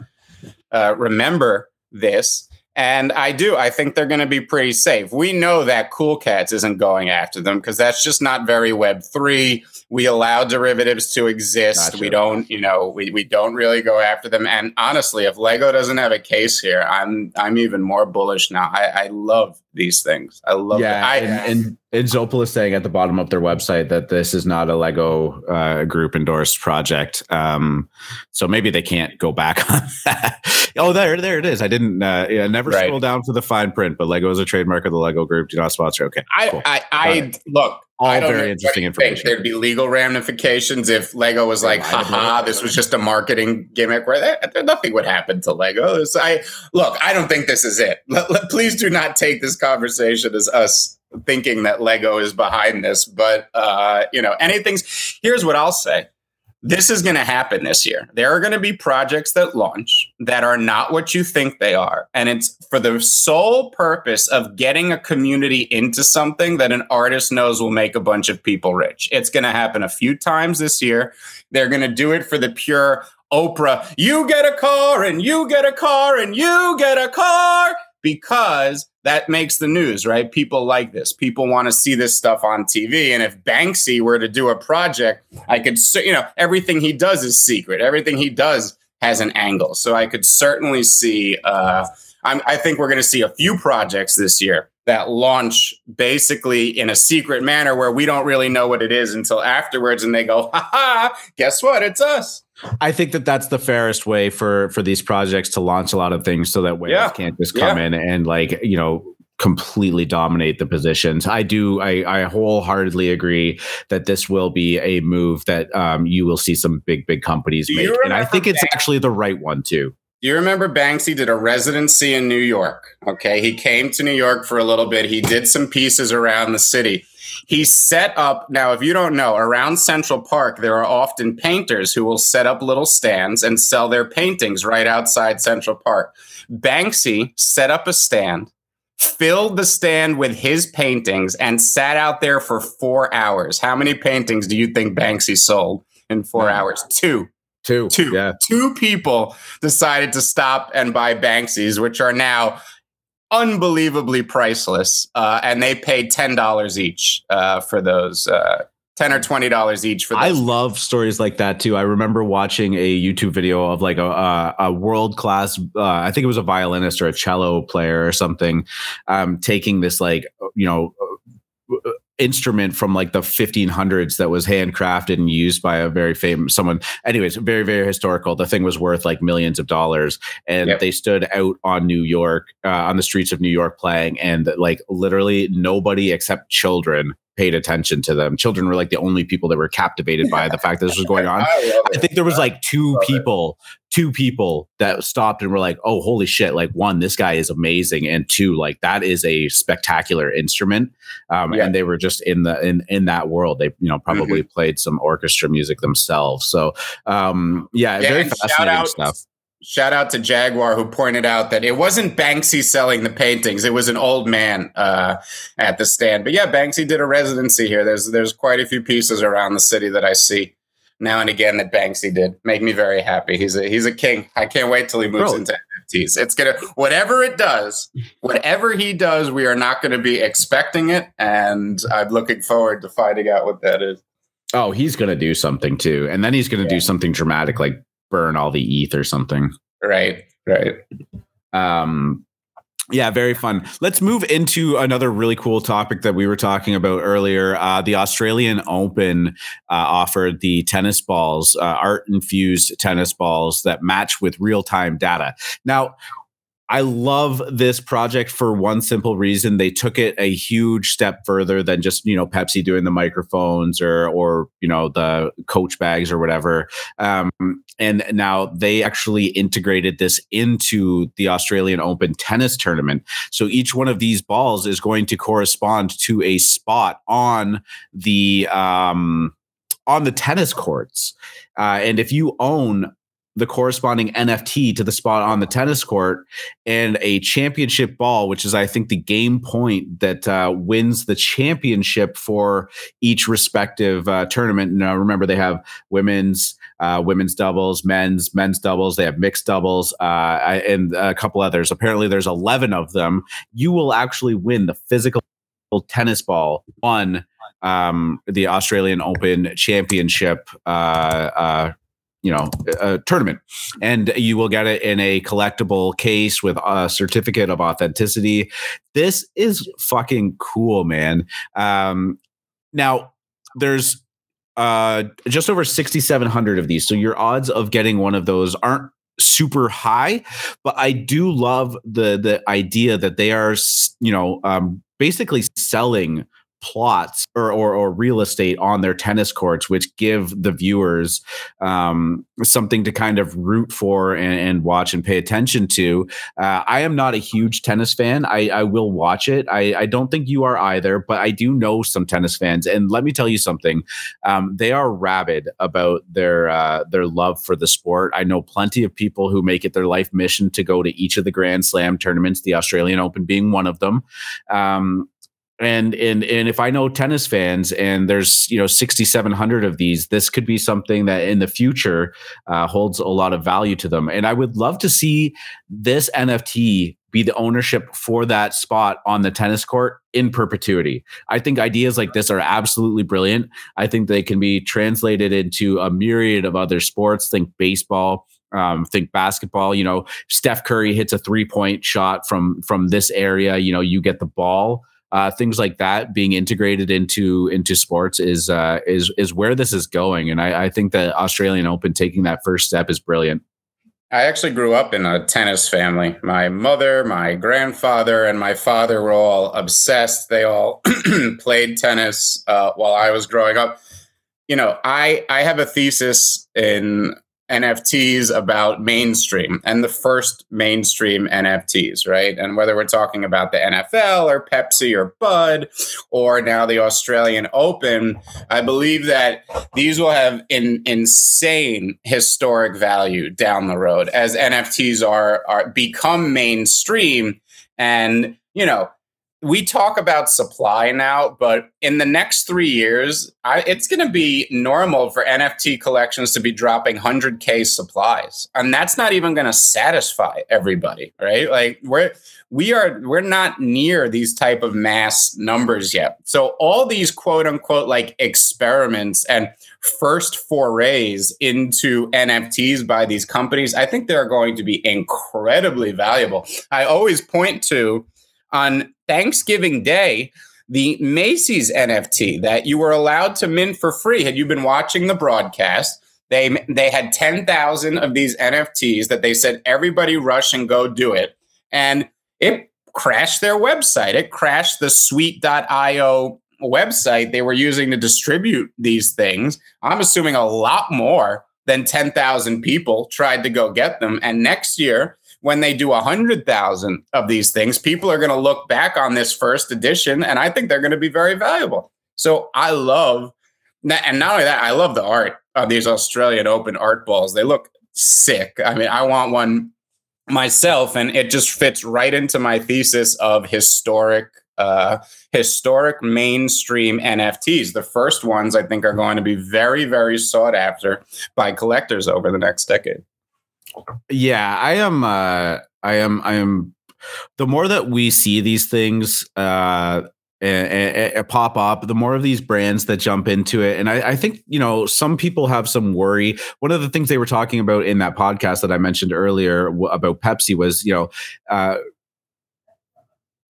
uh, remember this and I do. I think they're going to be pretty safe. We know that Cool Cats isn't going after them because that's just not very Web3. We allow derivatives to exist. Gotcha. We don't, you know, we, we don't really go after them. And honestly, if Lego doesn't have a case here, I'm I'm even more bullish now. I, I love these things. I love yeah, I, and, and, and Zopal is saying at the bottom of their website that this is not a Lego uh, group endorsed project. Um, so maybe they can't go back on that. oh, there, there it is. I didn't. Uh, yeah, never right. scroll down for the fine print, but Lego is a trademark of the Lego Group. Do not sponsor. Okay, I, cool. I, I look. All I very interesting information. There'd be legal ramifications if Lego was like, "Haha, this was just a marketing gimmick." Where there, nothing would happen to Lego. I look. I don't think this is it. please do not take this conversation as us thinking that Lego is behind this. But uh, you know, anything's. Here's what I'll say. This is going to happen this year. There are going to be projects that launch that are not what you think they are. And it's for the sole purpose of getting a community into something that an artist knows will make a bunch of people rich. It's going to happen a few times this year. They're going to do it for the pure Oprah, you get a car and you get a car and you get a car because that makes the news, right? People like this. People want to see this stuff on TV. And if Banksy were to do a project, I could, you know, everything he does is secret. Everything he does has an angle. So I could certainly see, uh, I'm, I think we're going to see a few projects this year that launch basically in a secret manner where we don't really know what it is until afterwards and they go ha ha guess what it's us i think that that's the fairest way for for these projects to launch a lot of things so that way yeah. can't just come yeah. in and like you know completely dominate the positions. I do. I, I, wholeheartedly agree that this will be a move that um, you will see some big, big companies make, and I think it's actually the right one too. Do you remember Banksy did a residency in New York? Okay. He came to New York for a little bit. He did some pieces around the city. He set up, now, if you don't know, around Central Park, there are often painters who will set up little stands and sell their paintings right outside Central Park. Banksy set up a stand filled the stand with his paintings and sat out there for four hours. How many paintings do you think Banksy sold in four hours? Two. Two. Two. Yeah. Two people decided to stop and buy Banksies, which are now unbelievably priceless. Uh, and they paid $10 each uh, for those. Uh, 10 or 20 dollars each for those. I love stories like that too. I remember watching a YouTube video of like a a, a world class uh, I think it was a violinist or a cello player or something um, taking this like you know uh, instrument from like the 1500s that was handcrafted and used by a very famous someone anyways very very historical the thing was worth like millions of dollars and Yep. they stood out on new york uh, on the streets of new york playing and like literally nobody except children paid attention to them children were like the only people that were captivated by the fact that this was going on I I think there was like two Love it. people, two people that stopped and were like, "Oh, holy shit!" Like one, this guy is amazing, and two, like that is a spectacular instrument. Um, Yeah. And they were just in the in in that world. They you know probably Mm-hmm. played some orchestra music themselves. So um, yeah, Yeah, very fascinating stuff. Shout out to Jaguar who pointed out that it wasn't Banksy selling the paintings; it was an old man uh, at the stand. But yeah, Banksy did a residency here. There's there's quite a few pieces around the city that I see now and again that Banksy did. Make me very happy. He's a he's a king. I can't wait till he moves Bro. into NFTs. It's gonna whatever it does, whatever he does, we are not going to be expecting it, and I'm looking forward to finding out what that is. Oh, he's gonna do something too, and then he's gonna Yeah. do something dramatic, like burn all the ETH or something. Right, right. um yeah very fun let's move into another really cool topic that we were talking about earlier uh, the australian open uh, offered the tennis balls uh, art infused tennis balls that match with real-time data now I love this project for one simple reason. They took it a huge step further than just, you know, Pepsi doing the microphones or, or, you know, the coach bags or whatever. Um, and now they actually integrated this into the Australian Open tennis tournament. So each one of these balls is going to correspond to a spot on the, um, on the tennis courts. Uh, and if you own the corresponding NFT to the spot on the tennis court and a championship ball, which is, I think, the game point that uh, wins the championship for each respective uh, tournament. Now, remember, they have women's. Uh, women's doubles, men's, men's doubles. They have mixed doubles, uh, and a couple others. Apparently, there's 11 of them. You will actually win the physical tennis ball on um, the Australian Open Championship uh, uh, you know a tournament. And you will get it in a collectible case with a certificate of authenticity. This is fucking cool man. Um now there's uh just over 6700 of these. So your odds of getting one of those aren't super high but i do love the the idea that they are you know um basically selling plots or, or or real estate on their tennis courts which give the viewers um something to kind of root for and, and watch and pay attention to. Uh, i am not a huge tennis fan. I i will watch it. I i don't think you are either but i do know some tennis fans. And let me tell you something. Um they are rabid about their uh their love for the sport. I know plenty of people who make it their life mission to go to each of the grand slam tournaments the australian open being one of them. Um and and and if I know tennis fans and there's you know 6700 of these this could be something that in the future uh, holds a lot of value to them. And I would love to see this NFT be the ownership for that spot on the tennis court in perpetuity. I think ideas like this are absolutely brilliant. I think they can be translated into a myriad of other sports. Think baseball um, think basketball. You know Steph Curry hits a three point shot from from this area. You know you get the ball uh, things like that being integrated into into sports is uh, is is where this is going, and I, I think that Australian Open taking that first step is brilliant. I actually grew up in a tennis family. My mother, my grandfather, and my father were all obsessed. They all played tennis uh, while I was growing up. You know, I I have a thesis in NFTs about mainstream and the first mainstream NFTs, right? And whether we're talking about the NFL or Pepsi or Bud or now the Australian Open, I believe that these will have an insane historic value down the road as NFTs are are become mainstream And, you know, we talk about supply now, but in the next three years, I, it's going to be normal for NFT collections to be dropping 100K supplies. And that's not even going to satisfy everybody, right? Like, we're, we are we're not near these type of mass numbers yet so all these quote unquote like experiments and first forays into nfts by these companies i think they're going to be incredibly valuable i always point to on thanksgiving day the macy's nft that you were allowed to mint for free had you been watching the broadcast they they had 10,000 of these NFTs that they said everybody rush and go do it and it crashed their website. It crashed the sweet.io website they were using to distribute these things. I'm assuming a lot more than 10,000 people tried to go get them. And next year, when they do a 100,000 of these things, people are going to look back on this first edition and I think they're going to be very valuable. So I love, and not only that, I love the art of these Australian Open art balls. They look sick. I mean, I want one myself and it just fits right into my thesis of historic uh, historic mainstream NFTs. The first ones I think are going to be very, very sought after by collectors over the next decade. Yeah, I am. Uh, I am. I am. The more that we see these things, uh, and, and, pop up, the more of these brands that jump into it. And I, I, think, you know, some people have some worry. One of the things they were talking about in that podcast that I mentioned earlier about Pepsi was, you know, uh,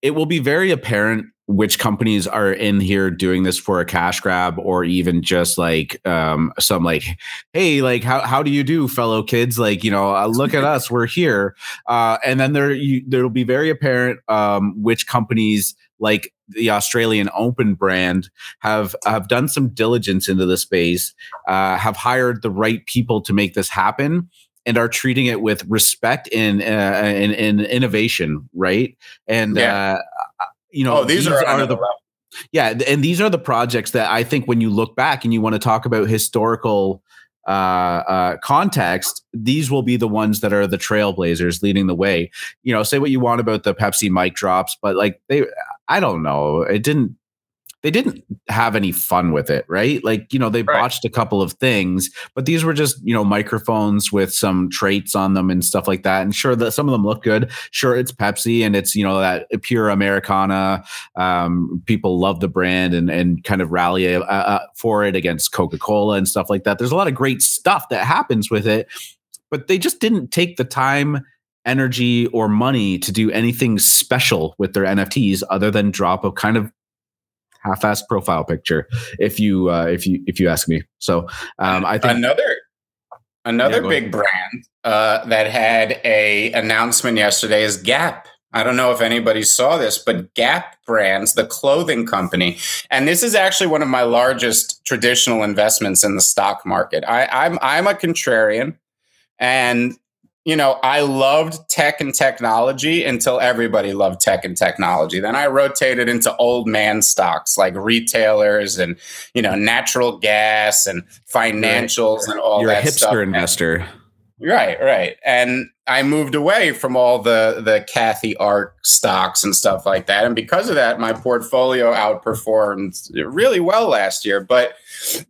it will be very apparent which companies are in here doing this for a cash grab or even just like um, some like hey like how, how do you do fellow kids like you know uh, look at us we're here uh, and then there you, there'll be very apparent um, which companies like the Australian Open brand have have done some diligence into the space, uh, have hired the right people to make this happen, and are treating it with respect and uh, and, and innovation, right? And yeah. uh, you know, oh, these, these, are, are the yeah, and these are the projects that I think when you look back and you want to talk about historical uh, uh, context, these will be the ones that are the trailblazers leading the way. You know, say what you want about the Pepsi mic drops, but like they, I don't know, it didn't they didn't have any fun with it, right? Like, you know, they right. botched a couple of things, but these were just, you know, microphones with some traits on them and stuff like that. And sure that some of them look good. Sure, it's Pepsi and it's, you know, that pure Americana. Um, people love the brand and and kind of rally uh, uh, for it against Coca-Cola and stuff like that. There's a lot of great stuff that happens with it, but they just didn't take the time energy or money to do anything special with their NFTs other than drop a kind of half-assed profile picture if you uh, if you if you ask me. So um, i think another another yeah, big brand uh, that had a announcement yesterday is gap. I don't know if anybody saw this, but Gap Brands, the clothing company, and this is actually one of my largest traditional investments in the stock market. I, I'm I'm a contrarian, and you know, I loved tech and technology until everybody loved tech and technology. Then I rotated into old man stocks like retailers and, you know, natural gas and financials and all that. You're that a hipster stuff. investor. Right, right. And I moved away from all the the Cathie Ark stocks and stuff like that. And because of that, my portfolio outperformed really well last year. But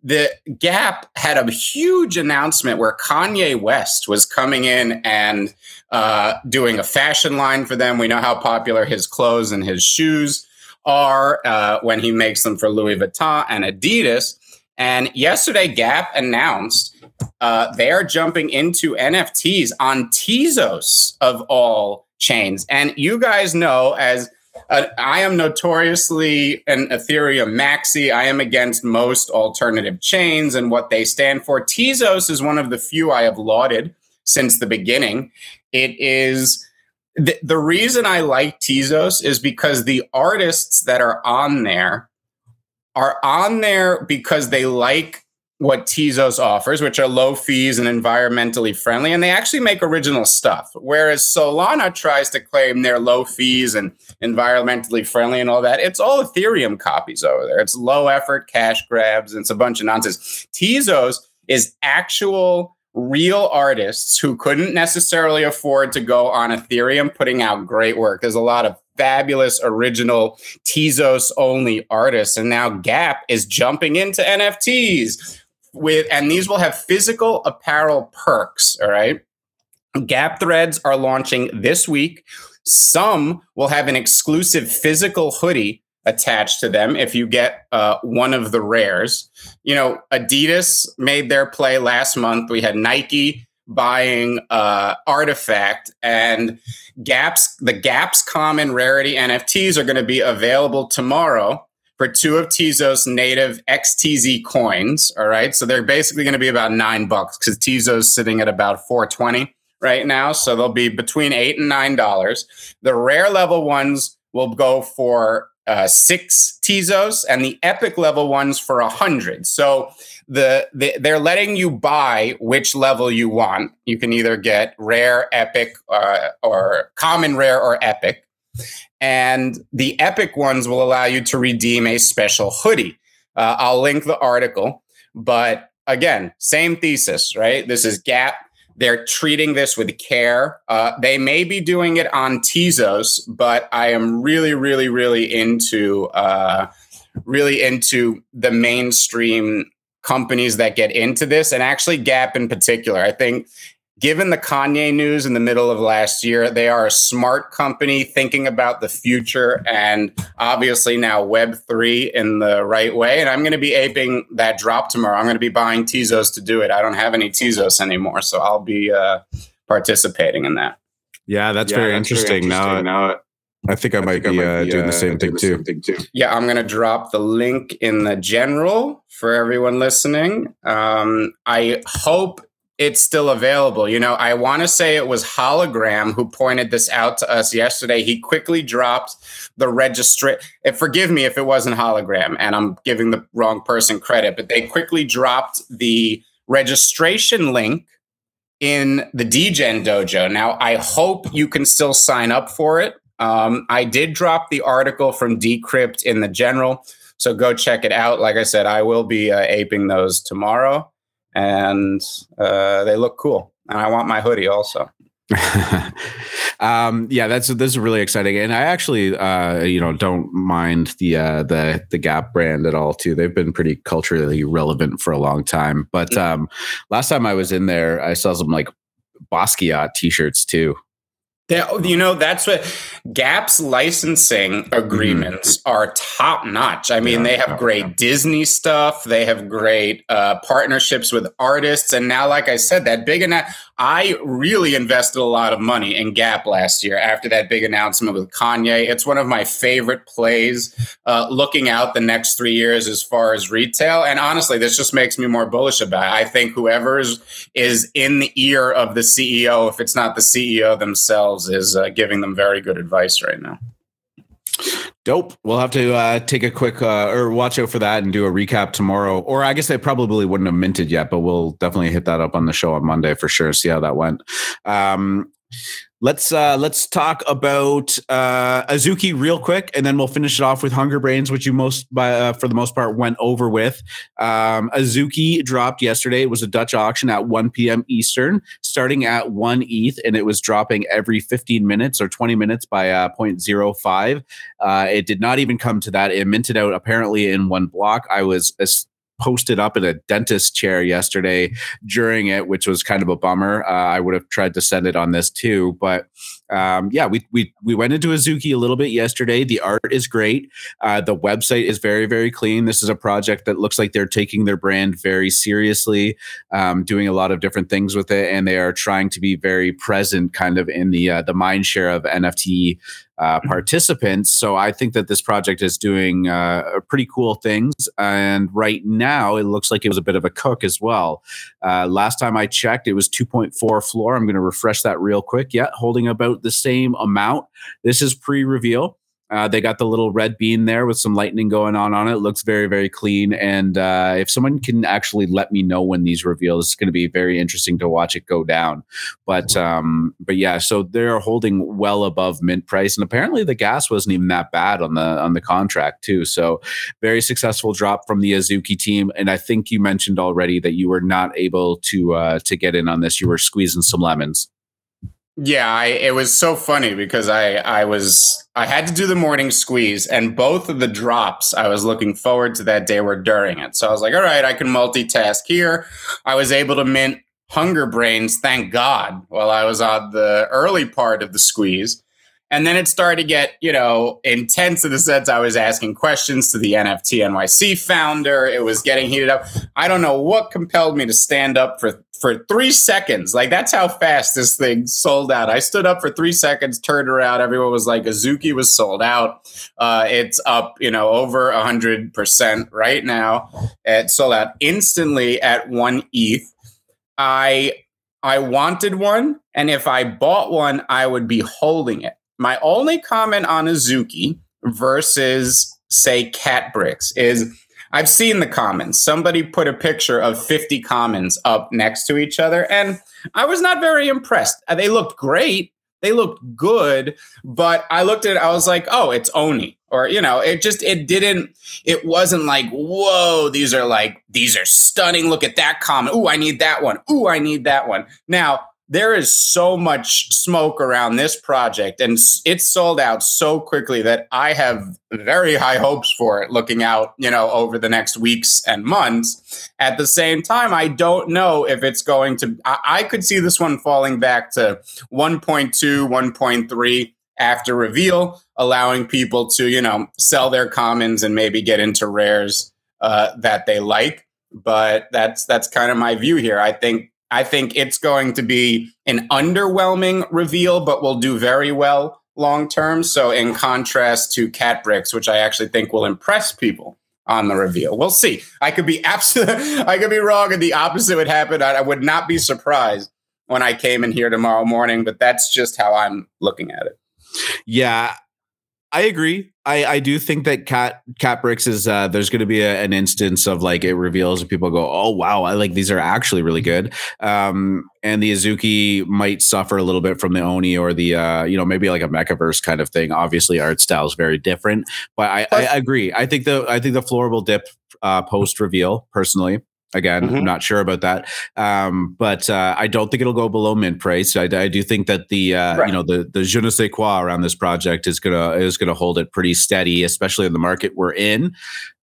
the Gap had a huge announcement where Kanye West was coming in and uh, doing a fashion line for them. We know how popular his clothes and his shoes are uh, when he makes them for Louis Vuitton and Adidas. And yesterday, Gap announced uh, they are jumping into NFTs on Tezos of all chains. And you guys know, as uh, I am notoriously an Ethereum maxi, I am against most alternative chains and what they stand for. Tezos is one of the few I have lauded since the beginning. It is. The, the reason I like Tezos is because the artists that are on there are on there because they like what Tezos offers, which are low fees and environmentally friendly, and they actually make original stuff. Whereas Solana tries to claim they're low fees and environmentally friendly and all that. It's all Ethereum copies over there. It's low effort cash grabs and it's a bunch of nonsense. Tezos is actual real artists who couldn't necessarily afford to go on Ethereum putting out great work. There's a lot of fabulous original Tezos only artists. And now Gap is jumping into NFTs with, and these will have physical apparel perks. All right. Gap threads are launching this week. Some will have an exclusive physical hoodie attached to them if you get uh, one of the rares. You know, Adidas made their play last month. We had Nike buying uh, Artifact and Gaps. The Gaps Common Rarity NFTs are going to be available tomorrow for two of Tezos native XTZ coins. All right, so they're basically going to be about nine bucks because Tezos sitting at about four twenty right now. So they'll be between eight and nine dollars. The rare level ones will go for uh, six Tezos and the epic level ones for a hundred. So the, the they're letting you buy which level you want. You can either get rare, epic, uh, or common, rare, or epic. And the epic ones will allow you to redeem a special hoodie. Uh, I'll link the article, but again, same thesis, right? This is Gap they're treating this with care. Uh, they may be doing it on Tezos, but I am really, really, really into uh, really into the mainstream companies that get into this, and actually Gap in particular. I think given the Kanye news in the middle of last year, they are a smart company thinking about the future and obviously now Web3 in the right way. And I'm going to be aping that drop tomorrow. I'm going to be buying Tezos to do it. I don't have any Tezos anymore, so I'll be uh, participating in that. Yeah, that's, yeah, very, that's interesting. very, interesting. Now, now I think I, I might, think be, I might be, uh, doing, uh, the same, thing, the same thing, too. Yeah, I'm going to drop the link in the general for everyone listening. Um, I hope it's still available. You know, I want to say it was Hologram who pointed this out to us yesterday. He quickly dropped the registry. Forgive me if it wasn't Hologram and I'm giving the wrong person credit, but they quickly dropped the registration link in the DGen dojo. Now, I hope you can still sign up for it. Um, I did drop the article from Decrypt in the general, so go check it out. Like I said, I will be uh, aping those tomorrow and uh, they look cool. And I want my hoodie also. um, yeah, that's this is really exciting, and I actually, uh, you know, don't mind the uh, the the Gap brand at all. Too, they've been pretty culturally relevant for a long time. But mm. um, last time I was in there, I saw some like Basquiat t-shirts too. They, you know, that's what Gap's licensing agreements mm-hmm. are top notch. I mean, yeah, they have great yeah. Disney stuff. They have great uh, partnerships with artists. And now, like I said, that big and I really invested a lot of money in Gap last year after that big announcement with Kanye. It's one of my favorite plays uh, looking out the next three years as far as retail. And honestly, this just makes me more bullish about it. I think whoever is in the ear of the CEO, if it's not the CEO themselves, is uh, giving them very good advice right now. Dope. We'll have to uh, take a quick uh, or watch out for that and do a recap tomorrow. Or I guess they probably wouldn't have minted yet, but we'll definitely hit that up on the show on Monday for sure. See how that went. Um, Let's uh, let's talk about uh, Azuki real quick, and then we'll finish it off with Hunger Brains, which you most by uh, for the most part went over with. Um, Azuki dropped yesterday. It was a Dutch auction at 1 p.m. Eastern, starting at one ETH, and it was dropping every 15 minutes or 20 minutes by uh, 0.05. Uh, it did not even come to that. It minted out apparently in one block. I was posted up in a dentist chair yesterday during it, which was kind of a bummer. Uh, I would have tried to send it on this too, but um, yeah, we we we went into Azuki a little bit yesterday. The art is great. Uh, the website is very very clean. This is a project that looks like they're taking their brand very seriously, um, doing a lot of different things with it, and they are trying to be very present, kind of in the uh, the mind share of NFT uh, mm-hmm. participants. So I think that this project is doing uh, pretty cool things. And right now, it looks like it was a bit of a cook as well. Uh, last time I checked, it was 2.4 floor. I'm going to refresh that real quick. Yeah, holding about the same amount. This is pre reveal. Uh, they got the little red bean there with some lightning going on on it. looks very, very clean. And uh, if someone can actually let me know when these reveal, it's going to be very interesting to watch it go down. But um, but yeah, so they're holding well above mint price, and apparently the gas wasn't even that bad on the on the contract too. So very successful drop from the Azuki team. And I think you mentioned already that you were not able to uh, to get in on this. You were squeezing some lemons. Yeah, I, it was so funny because I I was I had to do the morning squeeze, and both of the drops I was looking forward to that day were during it. So I was like, all right, I can multitask here. I was able to mint Hunger Brains, thank God, while I was on the early part of the squeeze. And then it started to get, you know, intense in the sense I was asking questions to the NFT NYC founder. It was getting heated up. I don't know what compelled me to stand up for for three seconds. Like that's how fast this thing sold out. I stood up for three seconds, turned around. Everyone was like, Azuki was sold out. Uh, it's up, you know, over hundred percent right now. It sold out instantly at one ETH. I I wanted one, and if I bought one, I would be holding it. My only comment on Azuki versus say Catbricks is I've seen the commons. Somebody put a picture of 50 commons up next to each other, and I was not very impressed. Uh, they looked great. They looked good, but I looked at it, I was like, oh, it's Oni. Or, you know, it just, it didn't, it wasn't like, whoa, these are like, these are stunning. Look at that comment. Ooh, I need that one. Ooh, I need that one. Now, there is so much smoke around this project and it's sold out so quickly that I have very high hopes for it looking out, you know, over the next weeks and months. At the same time, I don't know if it's going to, I, I could see this one falling back to 1.2, 1.3 after reveal, allowing people to, you know, sell their commons and maybe get into rares uh, that they like. But that's that's kind of my view here. I think I think it's going to be an underwhelming reveal, but will do very well long term. So, in contrast to Catbricks, which I actually think will impress people on the reveal, we'll see. I could be absolutely, I could be wrong, and the opposite would happen. I, I would not be surprised when I came in here tomorrow morning, but that's just how I'm looking at it. Yeah, I agree. I, I do think that cat cat bricks is uh, there's going to be a, an instance of like it reveals and people go oh wow I like these are actually really good. Um, and the Azuki might suffer a little bit from the Oni or the uh, you know maybe like a MekaVerse kind of thing. Obviously art style is very different but I, I, agree. I think the I think the floor will dip uh, post reveal personally Again, mm-hmm. I'm not sure about that, um, but uh, I don't think it'll go below mint price. I, I do think that the uh, right. you know the the je ne sais quoi around this project is gonna is gonna hold it pretty steady, especially in the market we're in.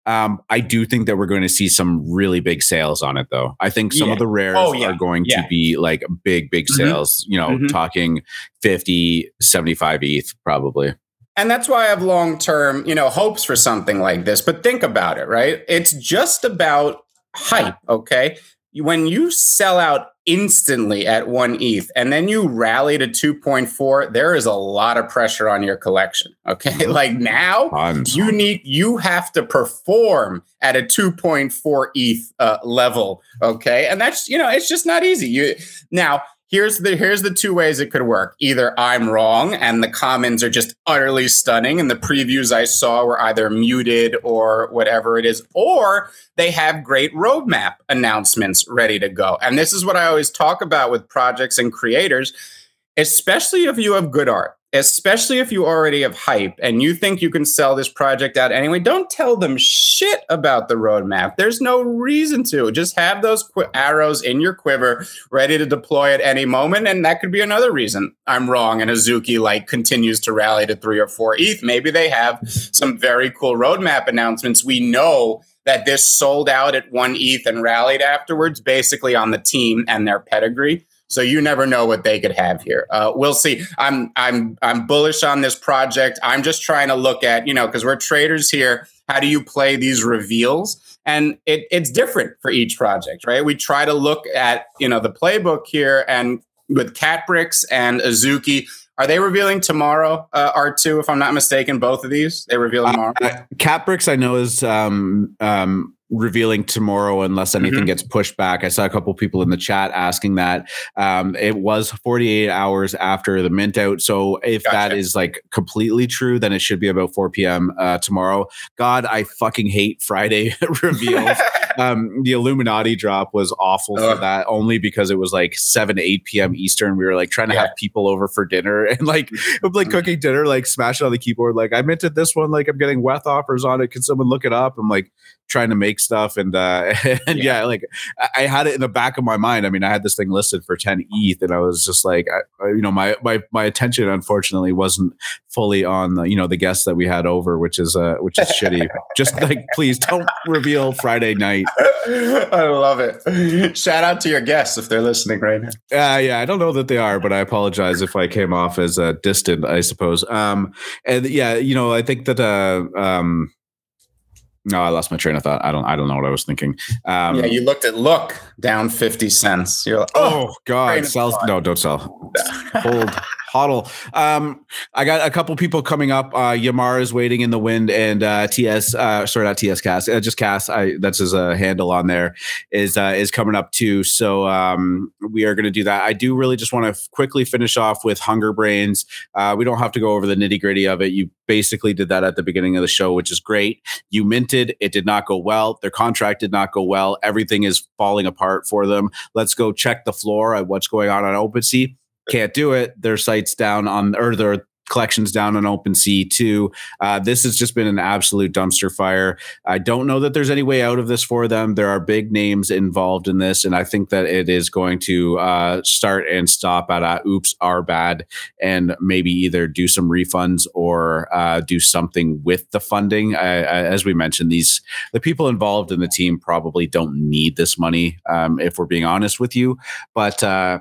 Um, I do think that we're going to see some really big sales on it, though. I think some yeah. of the rares oh, yeah. are going yeah. to be like big, big mm-hmm. sales, mm-hmm. you know, mm-hmm. talking 50, 75 ETH probably. And that's why I have long term, you know, hopes for something like this. But think about it, right? It's just about hype. Okay. When you sell out instantly at one ETH and then you rally to 2.4, there is a lot of pressure on your collection. Okay. Like now Tons. you need, you have to perform at a 2.4 ETH uh, level. Okay. And that's, you know, it's just not easy. You now, here's the here's the two ways it could work. Either I'm wrong and the commons are just utterly stunning and the previews I saw were either muted or whatever it is, or they have great roadmap announcements ready to go. And this is what I always talk about with projects and creators, especially if you have good art especially if you already have hype and you think you can sell this project out anyway, don't tell them shit about the roadmap. There's no reason to. Just have those qu- arrows in your quiver ready to deploy at any moment. And that could be another reason I'm wrong and Azuki like continues to rally to three or four ETH. Maybe they have some very cool roadmap announcements. We know that this sold out at one ETH and rallied afterwards, basically on the team and their pedigree. So you never know what they could have here. Uh, we'll see. I'm I'm I'm bullish on this project. I'm just trying to look at you know because we're traders here. How do you play these reveals? And it, it's different for each project, right? We try to look at you know the playbook here, and with Catbricks and Azuki, are they revealing tomorrow? Uh, R2, if I'm not mistaken, both of these they reveal uh, tomorrow. Uh, Catbricks, I know is um, um, revealing tomorrow unless anything mm-hmm. gets pushed back. I saw a couple people in the chat asking that. Um, it was 48 hours after the mint out. So if gotcha. that is like completely true, then it should be about 4 p.m. Uh, tomorrow. God, I fucking hate Friday reveals. um, the Illuminati drop was awful for that only because it was like 7 8 p.m. Eastern. We were like trying to yeah. have people over for dinner and like like mm-hmm. cooking dinner, like smashing on the keyboard. Like I minted this one, like I'm getting Weth offers on it. Can someone look it up? I'm like trying to make stuff, and uh, and yeah. yeah, like I, had it in the back of my mind. I mean, I had this thing listed for ten ETH, and I was just like, I, you know, my my my attention unfortunately wasn't fully on the you know the guests that we had over, which is uh which is shitty. Just like please don't reveal Friday night. I love it. Shout out to your guests if they're listening right now. Uh, yeah, I don't know that they are, but I apologize if I came off as uh, distant. I suppose. Um, and yeah, you know, I think that uh, um, no, I lost my train of thought. I don't. I don't know what I was thinking. Um, yeah, you looked at look down fifty cents. You're like, oh, oh God, sell. No, don't sell. Hold Huddle. Um, I got a couple people coming up. Uh, Yamar is waiting in the wind, and uh, TS, uh, sorry, not TS Cast, uh, just Cast. I that's his uh, handle on there is uh, is coming up too. So um, we are going to do that. I do really just want to quickly finish off with Hunger Brains. Uh, we don't have to go over the nitty gritty of it. You basically did that at the beginning of the show, which is great. You minted. It did not go well. Their contract did not go well. Everything is falling apart for them. Let's go check the floor at what's going on on OpenSea can't do it. Their site's down on, or their collections down on OpenSea too. Uh, this has just been an absolute dumpster fire. I don't know that there's any way out of this for them. There are big names involved in this, and I think that it is going to uh, start and stop at "oops, are bad," and maybe either do some refunds or uh, do something with the funding. as we mentioned, these the people involved in the team probably don't need this money, um, if we're being honest with you, but uh,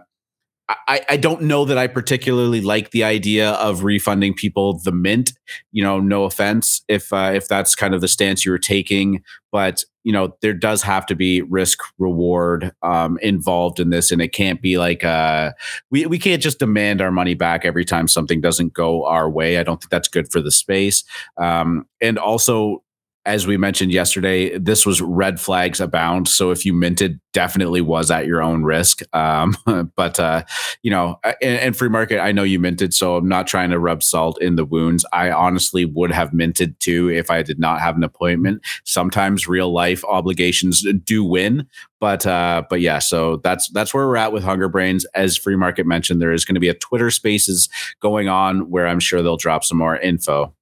I, I don't know that I particularly like the idea of refunding people the mint. You know, no offense if uh, if that's kind of the stance you were taking, but you know there does have to be risk reward um, involved in this, and it can't be like uh, we we can't just demand our money back every time something doesn't go our way. I don't think that's good for the space, um, and also as we mentioned yesterday, this was red flags abound. So if you minted, definitely was at your own risk. Um, but uh, you know, and, and, free market, I know you minted, so I'm not trying to rub salt in the wounds. I honestly would have minted too if I did not have an appointment. Sometimes real life obligations do win, but uh, but yeah, so that's that's where we're at with Hunger Brains. As free market mentioned, there is going to be a Twitter Spaces going on where I'm sure they'll drop some more info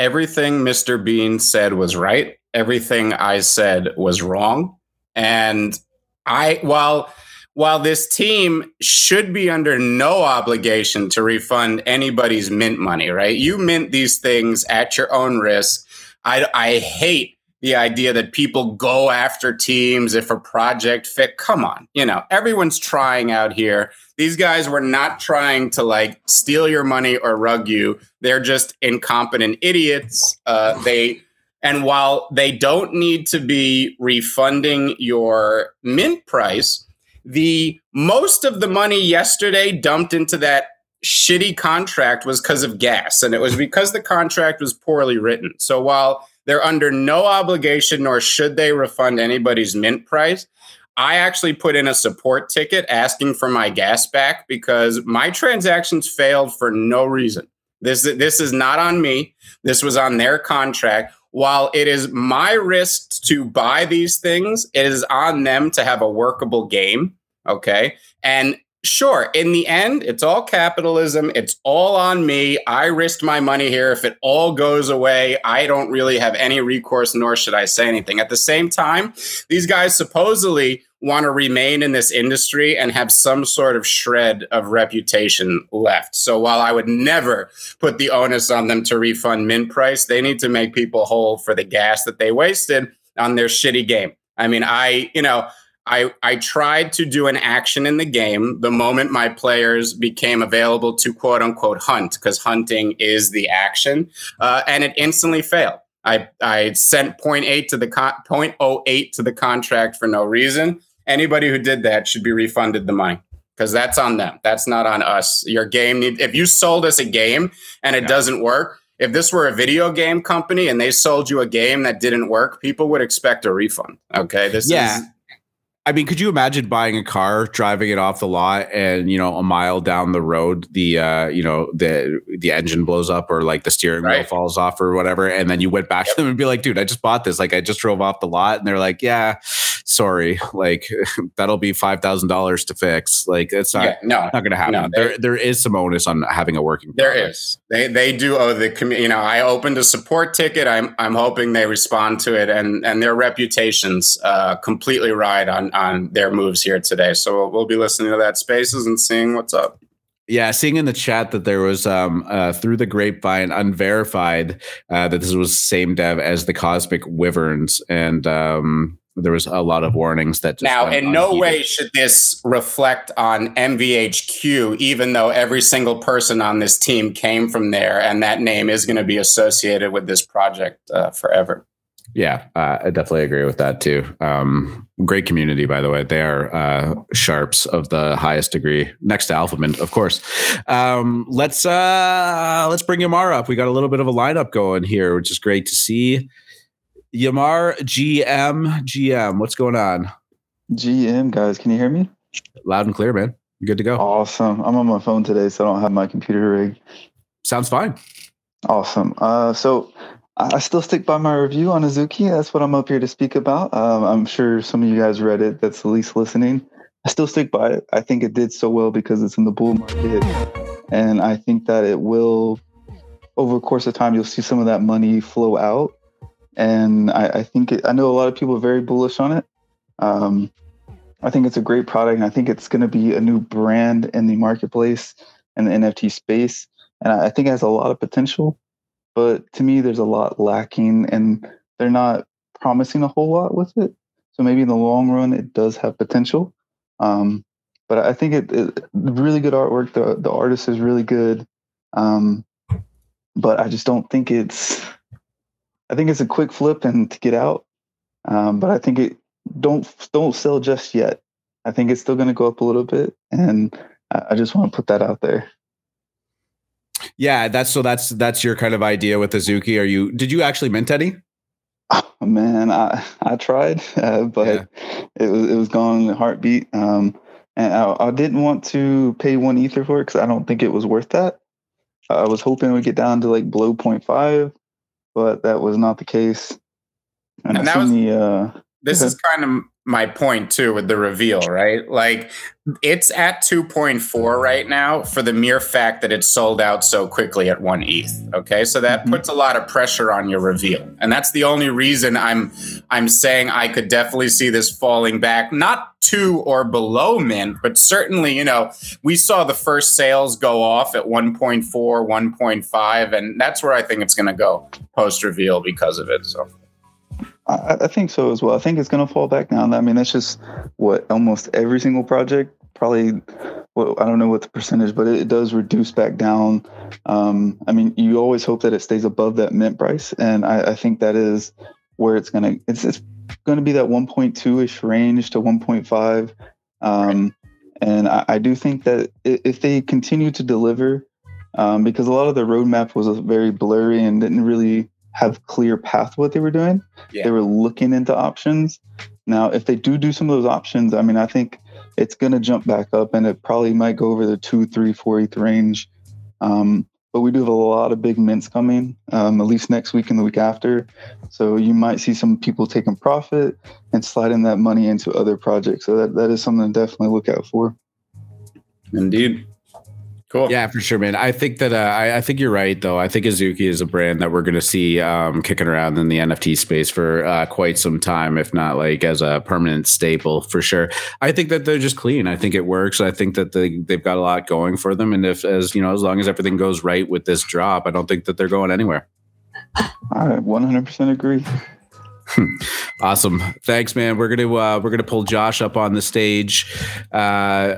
everything Mr. Bean said was right. Everything I said was wrong. And I, while, while this team should be under no obligation to refund anybody's mint money, right? You mint these things at your own risk. I, I hate the idea that people go after teams if a project fit. Come on, you know, everyone's trying out here. These guys were not trying to like steal your money or rug you. They're just incompetent idiots. Uh, they and while they don't need to be refunding your mint price, the most of the money yesterday dumped into that shitty contract was because of gas, and it was because the contract was poorly written. So while they're under no obligation, nor should they refund anybody's mint price. I actually put in a support ticket asking for my gas back because my transactions failed for no reason. This, this is not on me. This was on their contract. While it is my risk to buy these things, it is on them to have a workable game. Okay. And Sure. In the end, it's all capitalism. It's all on me. I risked my money here. If it all goes away, I don't really have any recourse, nor should I say anything. At the same time, these guys supposedly want to remain in this industry and have some sort of shred of reputation left. So while I would never put the onus on them to refund mint price, they need to make people whole for the gas that they wasted on their shitty game. I mean, I, you know, I, I tried to do an action in the game the moment my players became available to quote unquote hunt, because hunting is the action, uh, and it instantly failed. I, I sent 0.8 to the con- 0.08 to the contract for no reason. Anybody who did that should be refunded the money because that's on them. That's not on us. Your game need if you sold us a game and it yeah. doesn't work. If this were a video game company and they sold you a game that didn't work, people would expect a refund. Okay, this yeah. is I mean, could you imagine buying a car, driving it off the lot, and you know, a mile down the road, the uh, you know, the the engine blows up or like the steering right. wheel falls off or whatever, and then you went back yep. to them and be like, "Dude, I just bought this. Like, I just drove off the lot," and they're like, "Yeah, sorry, like that'll be five thousand dollars to fix. Like it's not yeah, no, not going to happen. No, there there is some onus on having a working. There product. is. They they do owe the commu- you know I opened a support ticket. I'm I'm hoping they respond to it and and their reputations uh, completely ride on on their moves here today. So we'll, we'll be listening to that spaces and seeing what's up. Yeah, seeing in the chat that there was um uh, through the grapevine unverified uh, that this was same dev as the Cosmic Wyverns, and um there was a lot of warnings that just Now, in no way should this reflect on MVHQ, even though every single person on this team came from there, and that name is going to be associated with this project uh, forever. Yeah, uh, I definitely agree with that too. Um, great community, by the way. They are uh, sharps of the highest degree, next to Alphabet, of course. Um, let's uh, let's bring Yamar up. We got a little bit of a lineup going here, which is great to see. Yamar, GM, GM, what's going on? GM guys, can you hear me? Loud and clear, man. You good to go? Awesome. I'm on my phone today, so I don't have my computer rig. Sounds fine. Awesome. Uh, so I still stick by my review on Azuki. That's what I'm up here to speak about. Um, I'm sure some of you guys read it. That's at least listening. I still stick by it. I think it did so well because it's in the bull market, and I think that it will, over the course of time, you'll see some of that money flow out. And I, I think it, I know a lot of people are very bullish on it. Um, I think it's a great product, and I think it's going to be a new brand in the marketplace and the NFT space. And I I think it has a lot of potential but to me there's a lot lacking and they're not promising a whole lot with it so maybe in the long run it does have potential um, but i think it, it really good artwork the, the artist is really good um, but i just don't think it's i think it's a quick flip and to get out um, but i think it don't don't sell just yet i think it's still going to go up a little bit and i just want to put that out there Yeah, that's so that's that's your kind of idea with Azuki. Are you did you actually mint any? Oh, man, I I tried, uh, but Yeah. it was it was gone in a heartbeat. Um, and I, I didn't want to pay one ether for it because I don't think it was worth that. I was hoping it would get down to like below 0.5, but that was not the case. And, And that seen the uh, This is kind of my point too with the reveal, right? Like it's at 2.4 right now for the mere fact that it sold out so quickly at 1 ETH. Okay? So that Mhm. puts a lot of pressure on your reveal. And that's the only reason I'm I'm saying I could definitely see this falling back not to or below mint, but certainly, you know, we saw the first sales go off at 1.4, 1.5 and that's where I think it's going to go post reveal because of it. So I, I think so as well. I think it's going to fall back down. I mean, that's just what almost every single project probably. Well, I don't know what the percentage, but it, it does reduce back down. Um, I mean, you always hope that it stays above that mint price, and I, I think that is where it's going to. It's it's to be that 1.2 ish range to 1.5. Um, and I, I do think that if they continue to deliver, um, because a lot of the roadmap was very blurry and didn't really have clear path what they were doing Yeah. they were looking into options. Now, if they do do some of those options, I mean, I think it's going to jump back up, and it probably might go over the two, three, four ETH range. Um, but we do have a lot of big mints coming, um, at least next week and the week after. So you might see some people taking profit and sliding that money into other projects. So that, that is something to definitely look out for. indeed. Cool. Yeah, for sure, man. I think that uh, I, I think you're right, though. I think Azuki is a brand that we're going to see um, kicking around in the NFT space for uh, quite some time, if not like as a permanent staple, for sure. I think that they're just clean. I think it works. I think that they they've got a lot going for them, and if as you know, as long as everything goes right with this drop, I don't think that they're going anywhere. I 100% agree. Awesome. Thanks, man. We're gonna uh, we're gonna pull Josh up on the stage. Uh,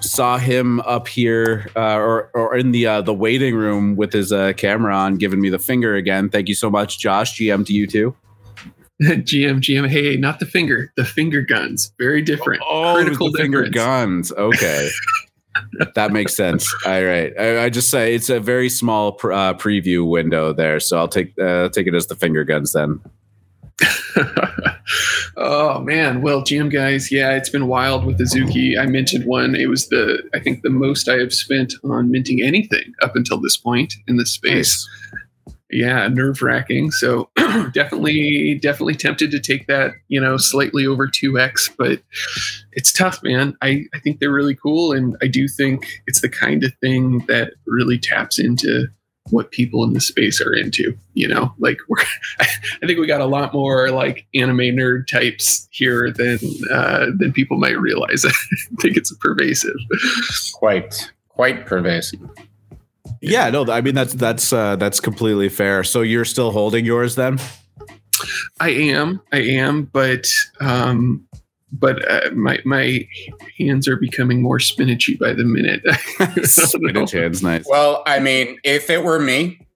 saw him up here uh, or or in the uh, the waiting room with his uh, camera on, giving me the finger again. Thank you so much, Josh. GM to you too. GM, GM. Hey, not the finger, the finger guns. Very different. Oh, Critical the finger guns. Okay. that makes sense. All right, I, I just say it's a very small pr- uh, preview window there, so I'll take uh, take it as the finger guns then. oh man, well, GM guys, yeah, it's been wild with the Zuki. I mentioned one. It was the I think the most I have spent on minting anything up until this point in this space. yeah, nerve wracking. So definitely, definitely tempted to take that, you know, slightly over 2x, but it's tough, man. I, I think they're really cool. And I do think it's the kind of thing that really taps into what people in the space are into, you know, like we're, I think we got a lot more like anime nerd types here than, uh, than people might realize. I think it's pervasive. Quite, quite pervasive. Yeah, no, I mean that's that's uh, that's completely fair. So you're still holding yours then? I am, I am, but um, but uh, my my hands are becoming more spinachy by the minute. Spinach hands, nice. Well, I mean, if it were me,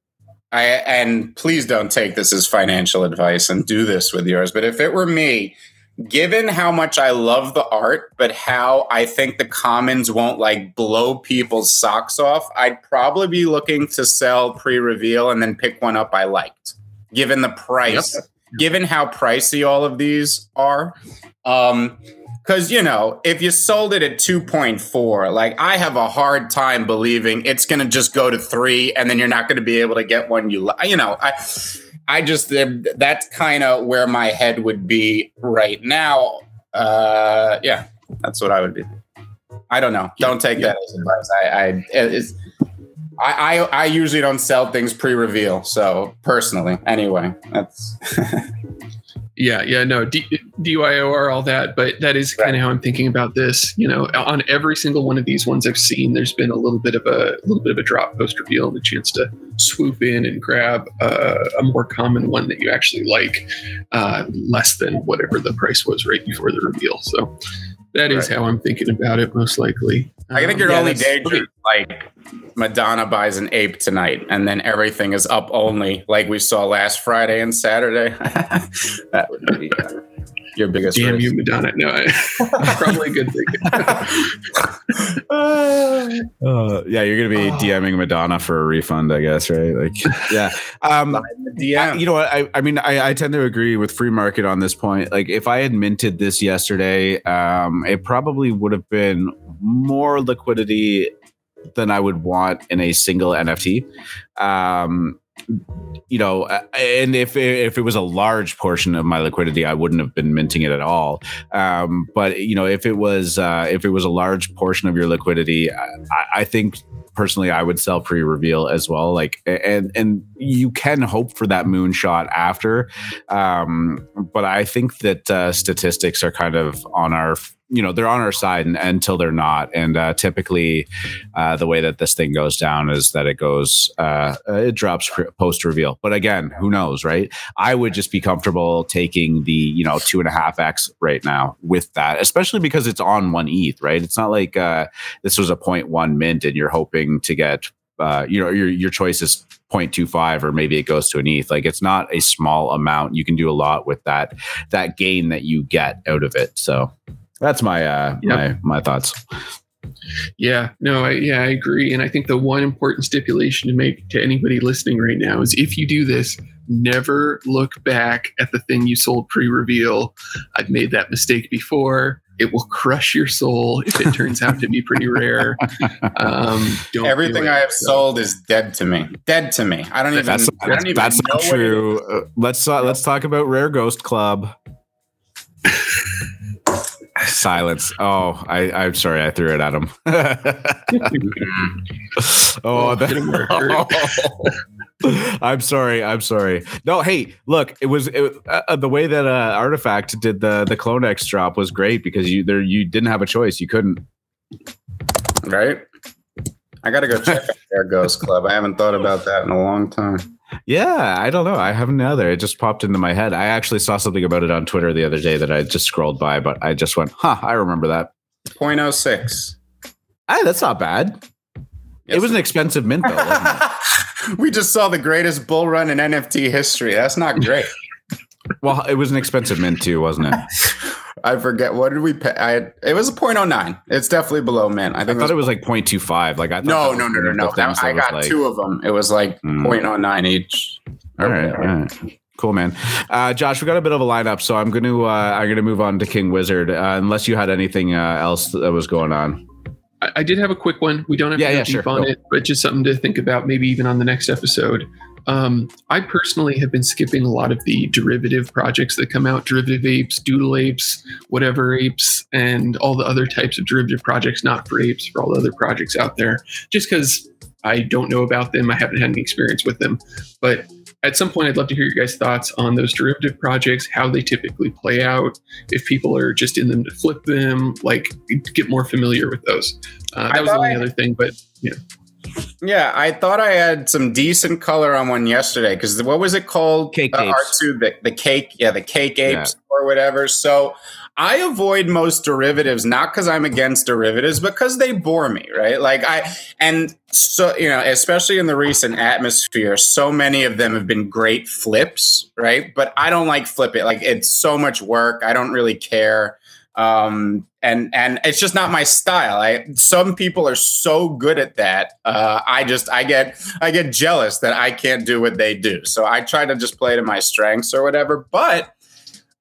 I and please don't take this as financial advice and do this with yours, but if it were me, given how much I love the art, but how I think the commons won't like blow people's socks off, I'd probably be looking to sell pre-reveal and then pick one up I liked. Given the price, yep. Given how pricey all of these are, um, because you know if you sold it at 2.4 like i have a hard time believing it's going to just go to 3 and then you're not going to be able to get one you you know i I just that's kind of where my head would be right now. Uh, yeah, that's what I would be. I don't know. Don't take yeah. that as advice. I, I, it's, I, I, I usually don't sell things pre-reveal. So personally, anyway, that's. Yeah, yeah, no, D- DYOR, all that, but that is kind of how I'm thinking about this. You know, on every single one of these ones I've seen, there's been a little bit of a, a little bit of a drop post reveal and a chance to swoop in and grab uh, a more common one that you actually like, uh, less than whatever the price was right before the reveal. So that is right. how I'm thinking about it, most likely. I think um, your yeah, only danger, like Madonna buys an ape tonight, and then everything is up only, like we saw last Friday and Saturday. that would be uh, your biggest. Damn risk. you, Madonna! No, I, probably a good thing. uh, yeah, you're gonna be oh. DMing Madonna for a refund, I guess, right? Like, yeah. Um, I, you know what? I, I mean, I, I tend to agree with free market on this point. Like, if I had minted this yesterday, um, it probably would have been more liquidity than I would want in a single NFT. Um, you know, and if if it was a large portion of my liquidity, I wouldn't have been minting it at all. Um, but you know, if it was uh, if it was a large portion of your liquidity, I, I think personally I would sell pre-reveal as well. Like, and and you can hope for that moonshot after, um, but I think that uh, statistics are kind of on our you know they're on our side and, until they're not and uh, typically uh, the way that this thing goes down is that it goes uh, it drops post reveal but again who knows right i would just be comfortable taking the you know two and a half x right now with that especially because it's on one eth right it's not like uh, this was a 0.1 mint and you're hoping to get uh, you know your your choice is 0.25 or maybe it goes to an ETH. Like it's not a small amount. You can do a lot with that that gain that you get out of it. So that's my uh, yep. my my thoughts. Yeah, no, I, yeah, I agree. And I think the one important stipulation to make to anybody listening right now is if you do this, never look back at the thing you sold pre reveal. I've made that mistake before. It will crush your soul if it turns out to be pretty rare. Um, Everything I have so. sold is dead to me. Dead to me. I don't even. That's, I don't even that's not true. Uh, let's uh, let's talk about Rare Ghost Club. Silence. Oh, I, I'm sorry. I threw it at him. oh, that, I'm sorry. I'm sorry. No, hey, look, it was it, uh, the way that uh, RTFKT did the the CloneX drop was great because you there you didn't have a choice. You couldn't. Right. I got to go check out their Ghost Club. I haven't thought about that in a long time. Yeah, I don't know. I haven't either. It just popped into my head. I actually saw something about it on Twitter the other day that I just scrolled by, but I just went, huh, I remember that. 0.06. Hey, that's not bad. Yes, it was an expensive mint, though. we just saw the greatest bull run in NFT history. That's not great. well, it was an expensive mint, too, wasn't it? I forget what did we pay. I it was a 0.09. It's definitely below mint. I think I thought it was, it was like 0.25. Like I no no no no no. That, I got like, two of them. It was like mm. 0.09 each. All right, all right. Cool, man. Uh, Josh, we got a bit of a lineup, so I'm going to uh, I'm going to move on to King Wizard. Uh, unless you had anything uh, else that was going on. I, I, did have a quick one. We don't have to yeah, yeah, deep sure. on it, but just something to think about, maybe even on the next episode. Um, I personally have been skipping a lot of the derivative projects that come out derivative apes, doodle apes, whatever apes, and all the other types of derivative projects, not for apes, for all the other projects out there, just because I don't know about them. I haven't had any experience with them. But at some point, I'd love to hear your guys' thoughts on those derivative projects, how they typically play out, if people are just in them to flip them, like get more familiar with those. Uh, that I was the only I- other thing, but yeah. Yeah, I thought I had some decent color on one yesterday because what was it called? Cake uh, apes. R2, the, the cake, yeah, the cake apes or whatever. So I avoid most derivatives, not because I'm against derivatives, because they bore me, right? Like I, and so, you know, especially in the recent atmosphere, so many of them have been great flips, right? But I don't like flip it. Like it's so much work. I don't really care um and and it's just not my style i some people are so good at that uh i just i get i get jealous that i can't do what they do so i try to just play to my strengths or whatever but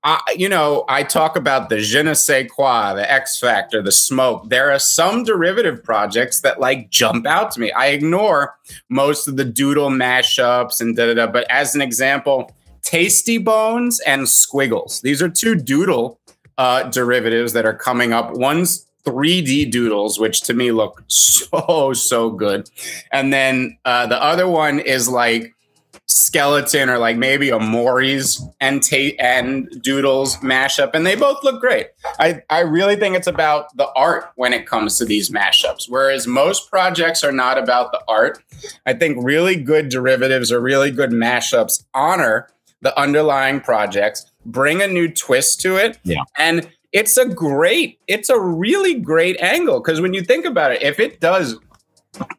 I, you know, I talk about the je ne sais quoi, the X Factor, the smoke. There are some derivative projects that like jump out to me. I ignore most of the doodle mashups and da da da. But as an example, Tasty Bones and Squiggles. These are two doodle uh, derivatives that are coming up. One's 3D doodles, which to me look so, so good. And then uh, the other one is like skeleton or like maybe a Maury's and ta- and doodles mashup. And they both look great. I, I really think it's about the art when it comes to these mashups. Whereas most projects are not about the art. I think really good derivatives or really good mashups honor the underlying projects, bring a new twist to it. Yeah. And it's a great, it's a really great angle. Because when you think about it, if it does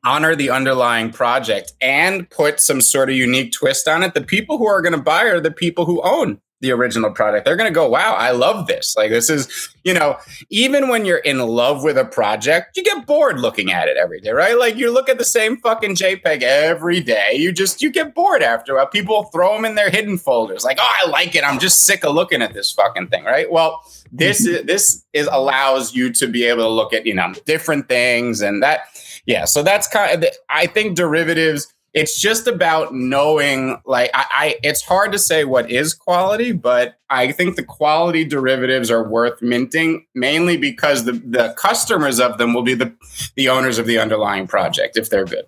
honor the underlying project and put some sort of unique twist on it, the people who are going to buy are the people who own the original product. They're going to go, wow, I love this. Like, this is, you know, even when you're in love with a project, you get bored looking at it every day, right? Like, you look at the same fucking JPEG every day. You just, you get bored after a while. People throw them in their hidden folders. Like, oh, I like it. I'm just sick of looking at this fucking thing, right? Well, this mm-hmm. is, this is allows you to be able to look at, you know, different things and that, yeah. So that's kind of, the, I think derivatives, it's just about knowing like I, I it's hard to say what is quality but i think the quality derivatives are worth minting mainly because the, the customers of them will be the the owners of the underlying project if they're good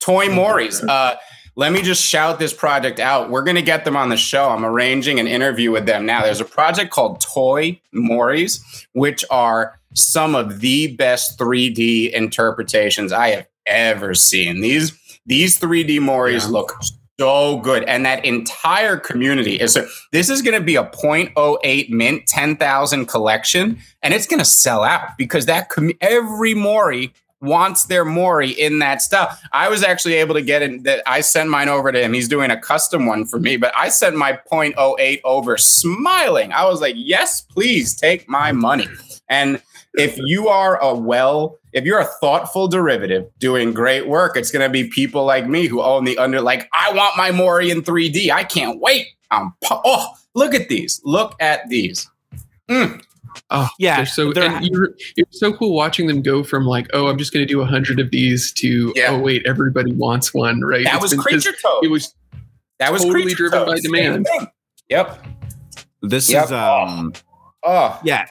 toy maury's uh let me just shout this project out. We're going to get them on the show. I'm arranging an interview with them now. There's a project called Toy Maury's, which are some of the best 3D interpretations I have ever seen. These these 3D Maury's Yeah. look so good, and that entire community is. A, this is going to be a 0.08 mint, 10,000 collection, and it's going to sell out because that com- every Maury wants their Maury in that stuff. I was actually able to get in that. I sent mine over to him. He's doing a custom one for me, but I sent my 0.08 over smiling. I was like, yes, please take my money. And if you are a well, if you're a thoughtful derivative doing great work, it's going to be people like me who own the under, like, I want my Maury in 3D. I can't wait. I'm, pu- oh, look at these. Look at these. Oh, Yeah, they're so they're- and you're, you're so cool watching them go from like, oh, I'm just going to do a hundred of these to, Yeah. oh wait, everybody wants one, right? That It's was been- 'cause Creature Toad. It was that was totally Creature driven Toad. by demand. Yep. This Yep. is um Oh, yeah.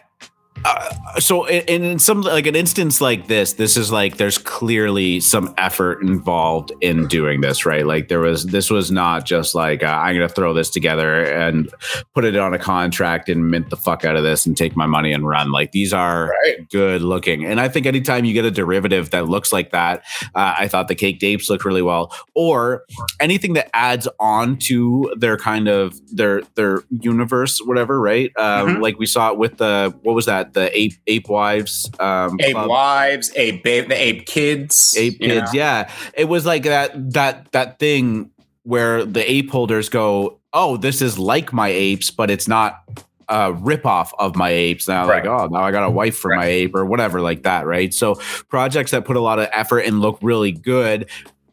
Uh, so in, in some like an instance like this this is like there's clearly some effort involved in doing this right like there was this was not just like uh, i'm gonna throw this together and put it on a contract and mint the fuck out of this and take my money and run like these are right. good looking. And I think anytime you get a derivative that looks like that, uh, I thought the cake dapes looked really well, or anything that adds on to their kind of their their universe, whatever, right? Um, Mhm. Like we saw it with the what was that? The ape ape wives, um, Ape club? wives, ape, babe, the ape kids, ape you know? kids. Yeah, it was like that that that thing where the ape holders go, oh, this is like my apes, but it's not a ripoff of my apes. Now, like, oh, now I got a wife for my ape or whatever, like that, right? So projects that put a lot of effort and look really good.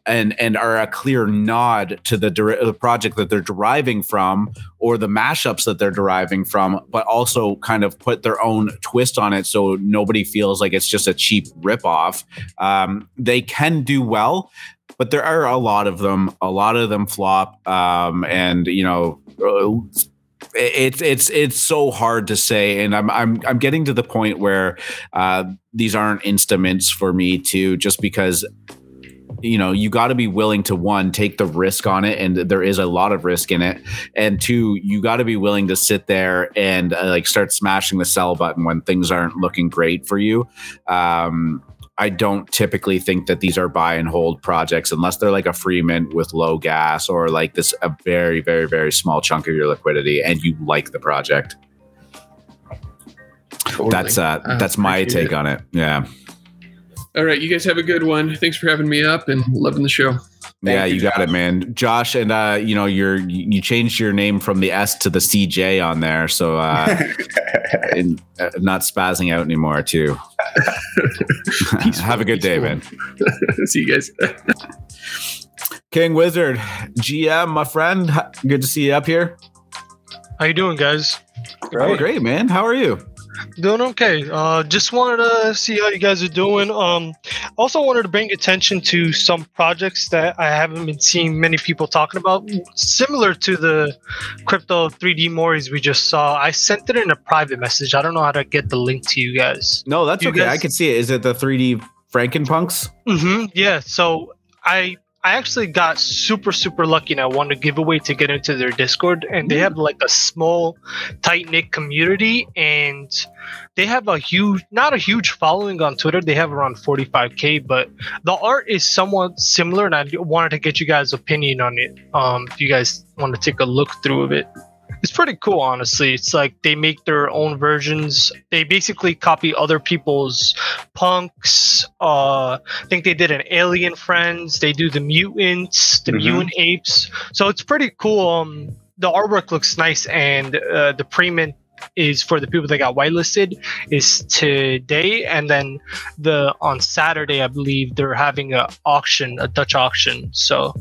And, and are a clear nod to the, deri- the project that they're deriving from or the mashups that they're deriving from, but also kind of put their own twist on it so nobody feels like it's just a cheap ripoff. Um, they can do well, but there are a lot of them. A lot of them flop, um, and you know. Uh, it's it's it's so hard to say, and I'm I'm I'm getting to the point where uh, these aren't instruments for me too, just because you know you got to be willing to one take the risk on it and there is a lot of risk in it and two you got to be willing to sit there and uh, like start smashing the sell button when things aren't looking great for you um I don't typically think that these are buy and hold projects unless they're like a free mint with low gas or like this a very very very small chunk of your liquidity and you like the project. Totally. That's uh Uh, that's my take it. on it. Yeah. All right, you guys have a good one. Thanks for having me up and loving the show. yeah, you, you got it, man. Josh, and uh, you know, you're you changed your name from the S to the CJ on there, so uh, and, uh, not spazzing out anymore too. Have a good day, man. See you guys. King Wizard, GM, my friend, good to see you up here. How you doing, guys? Oh, great, man. How are you? Doing okay. Uh, just wanted to see how you guys are doing. Um, also wanted to bring attention to some projects that I haven't been seeing many people talking about, similar to the crypto 3D Moris we just saw. I sent it in a private message. I don't know how to get the link to you guys. No, that's You okay. I can see it. Is it the 3D Frankenpunks? Mm-hmm. Yeah. So I I actually got super super lucky and I won a giveaway to get into their Discord and they have like a small tight knit community and they have a huge not a huge following on Twitter. They have around 45k, but the art is somewhat similar and I wanted to get you guys' opinion on it. Um if you guys want to take a look through of it. It's pretty cool, honestly. It's like they make their own versions. They basically copy other people's punks. Uh, I think they did an Alien Friends. They do the mutants, the Mhm. mutant apes. So it's pretty cool. Um, the artwork looks nice, and uh, the pre-mint is for the people that got whitelisted is today, and then the on Saturday, I believe they're having a auction, a Dutch auction. So,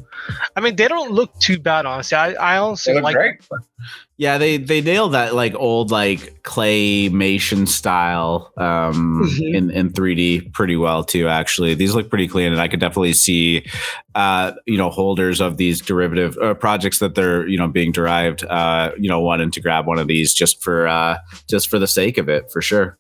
I mean, they don't look too bad, honestly. I, I honestly like. great. Yeah, they they nailed that like old like claymation style um Mhm. in in 3D pretty well too actually. These look pretty clean and I could definitely see uh you know holders of these derivative uh, projects that they're you know being derived uh you know wanting to grab one of these just for uh just for the sake of it for sure.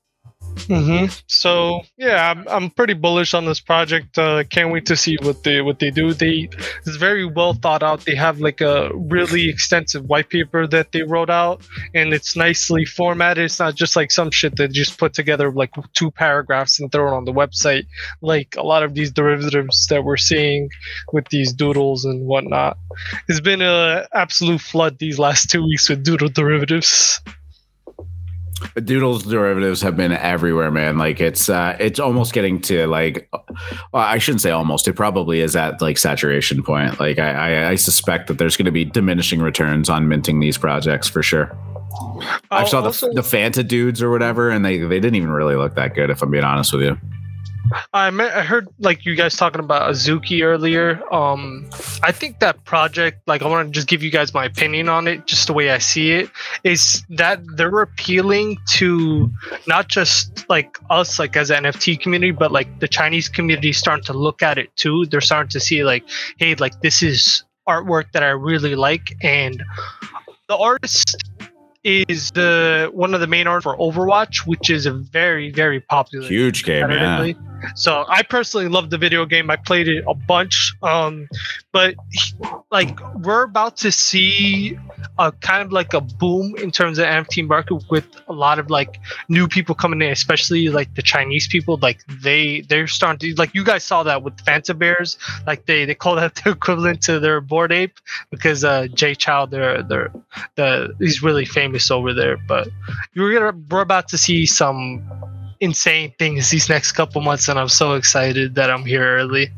Hmm So yeah, I'm, I'm pretty bullish on this project. Uh, can't wait to see what they what they do. They it's very well thought out. They have like a really extensive white paper that they wrote out, and it's nicely formatted. It's not just like some shit that just put together like two paragraphs and throw it on the website, like a lot of these derivatives that we're seeing with these doodles and whatnot. It's been a absolute flood these last two weeks with doodle derivatives. Doodles derivatives have been everywhere, man. Like it's uh it's almost getting to like well, I shouldn't say almost. It probably is at like saturation point. Like I I, I suspect that there's going to be diminishing returns on minting these projects for sure. I saw the the Fanta dudes or whatever, and they they didn't even really look that good. If I'm being honest with you. I me- I heard like you guys talking about Azuki earlier. Um, I think that project, like I want to just give you guys my opinion on it, just the way I see it, is that they're appealing to not just like us, like as an NFT community, but like the Chinese community starting to look at it too. They're starting to see like, hey, like this is artwork that I really like, and the artist is the one of the main art for Overwatch, which is a very very popular Huge game, yeah. So I personally love the video game. I played it a bunch. Um, but like we're about to see a kind of like a boom in terms of NFT market with a lot of like new people coming in, especially like the Chinese people. Like they they're starting to like you guys saw that with Phanta Bears. Like they they call that the equivalent to their Bored Ape because uh Jay Chou they're they're the he's really famous over there. But you're we're about to see some insane things these next couple months, and I'm so excited that I'm here early.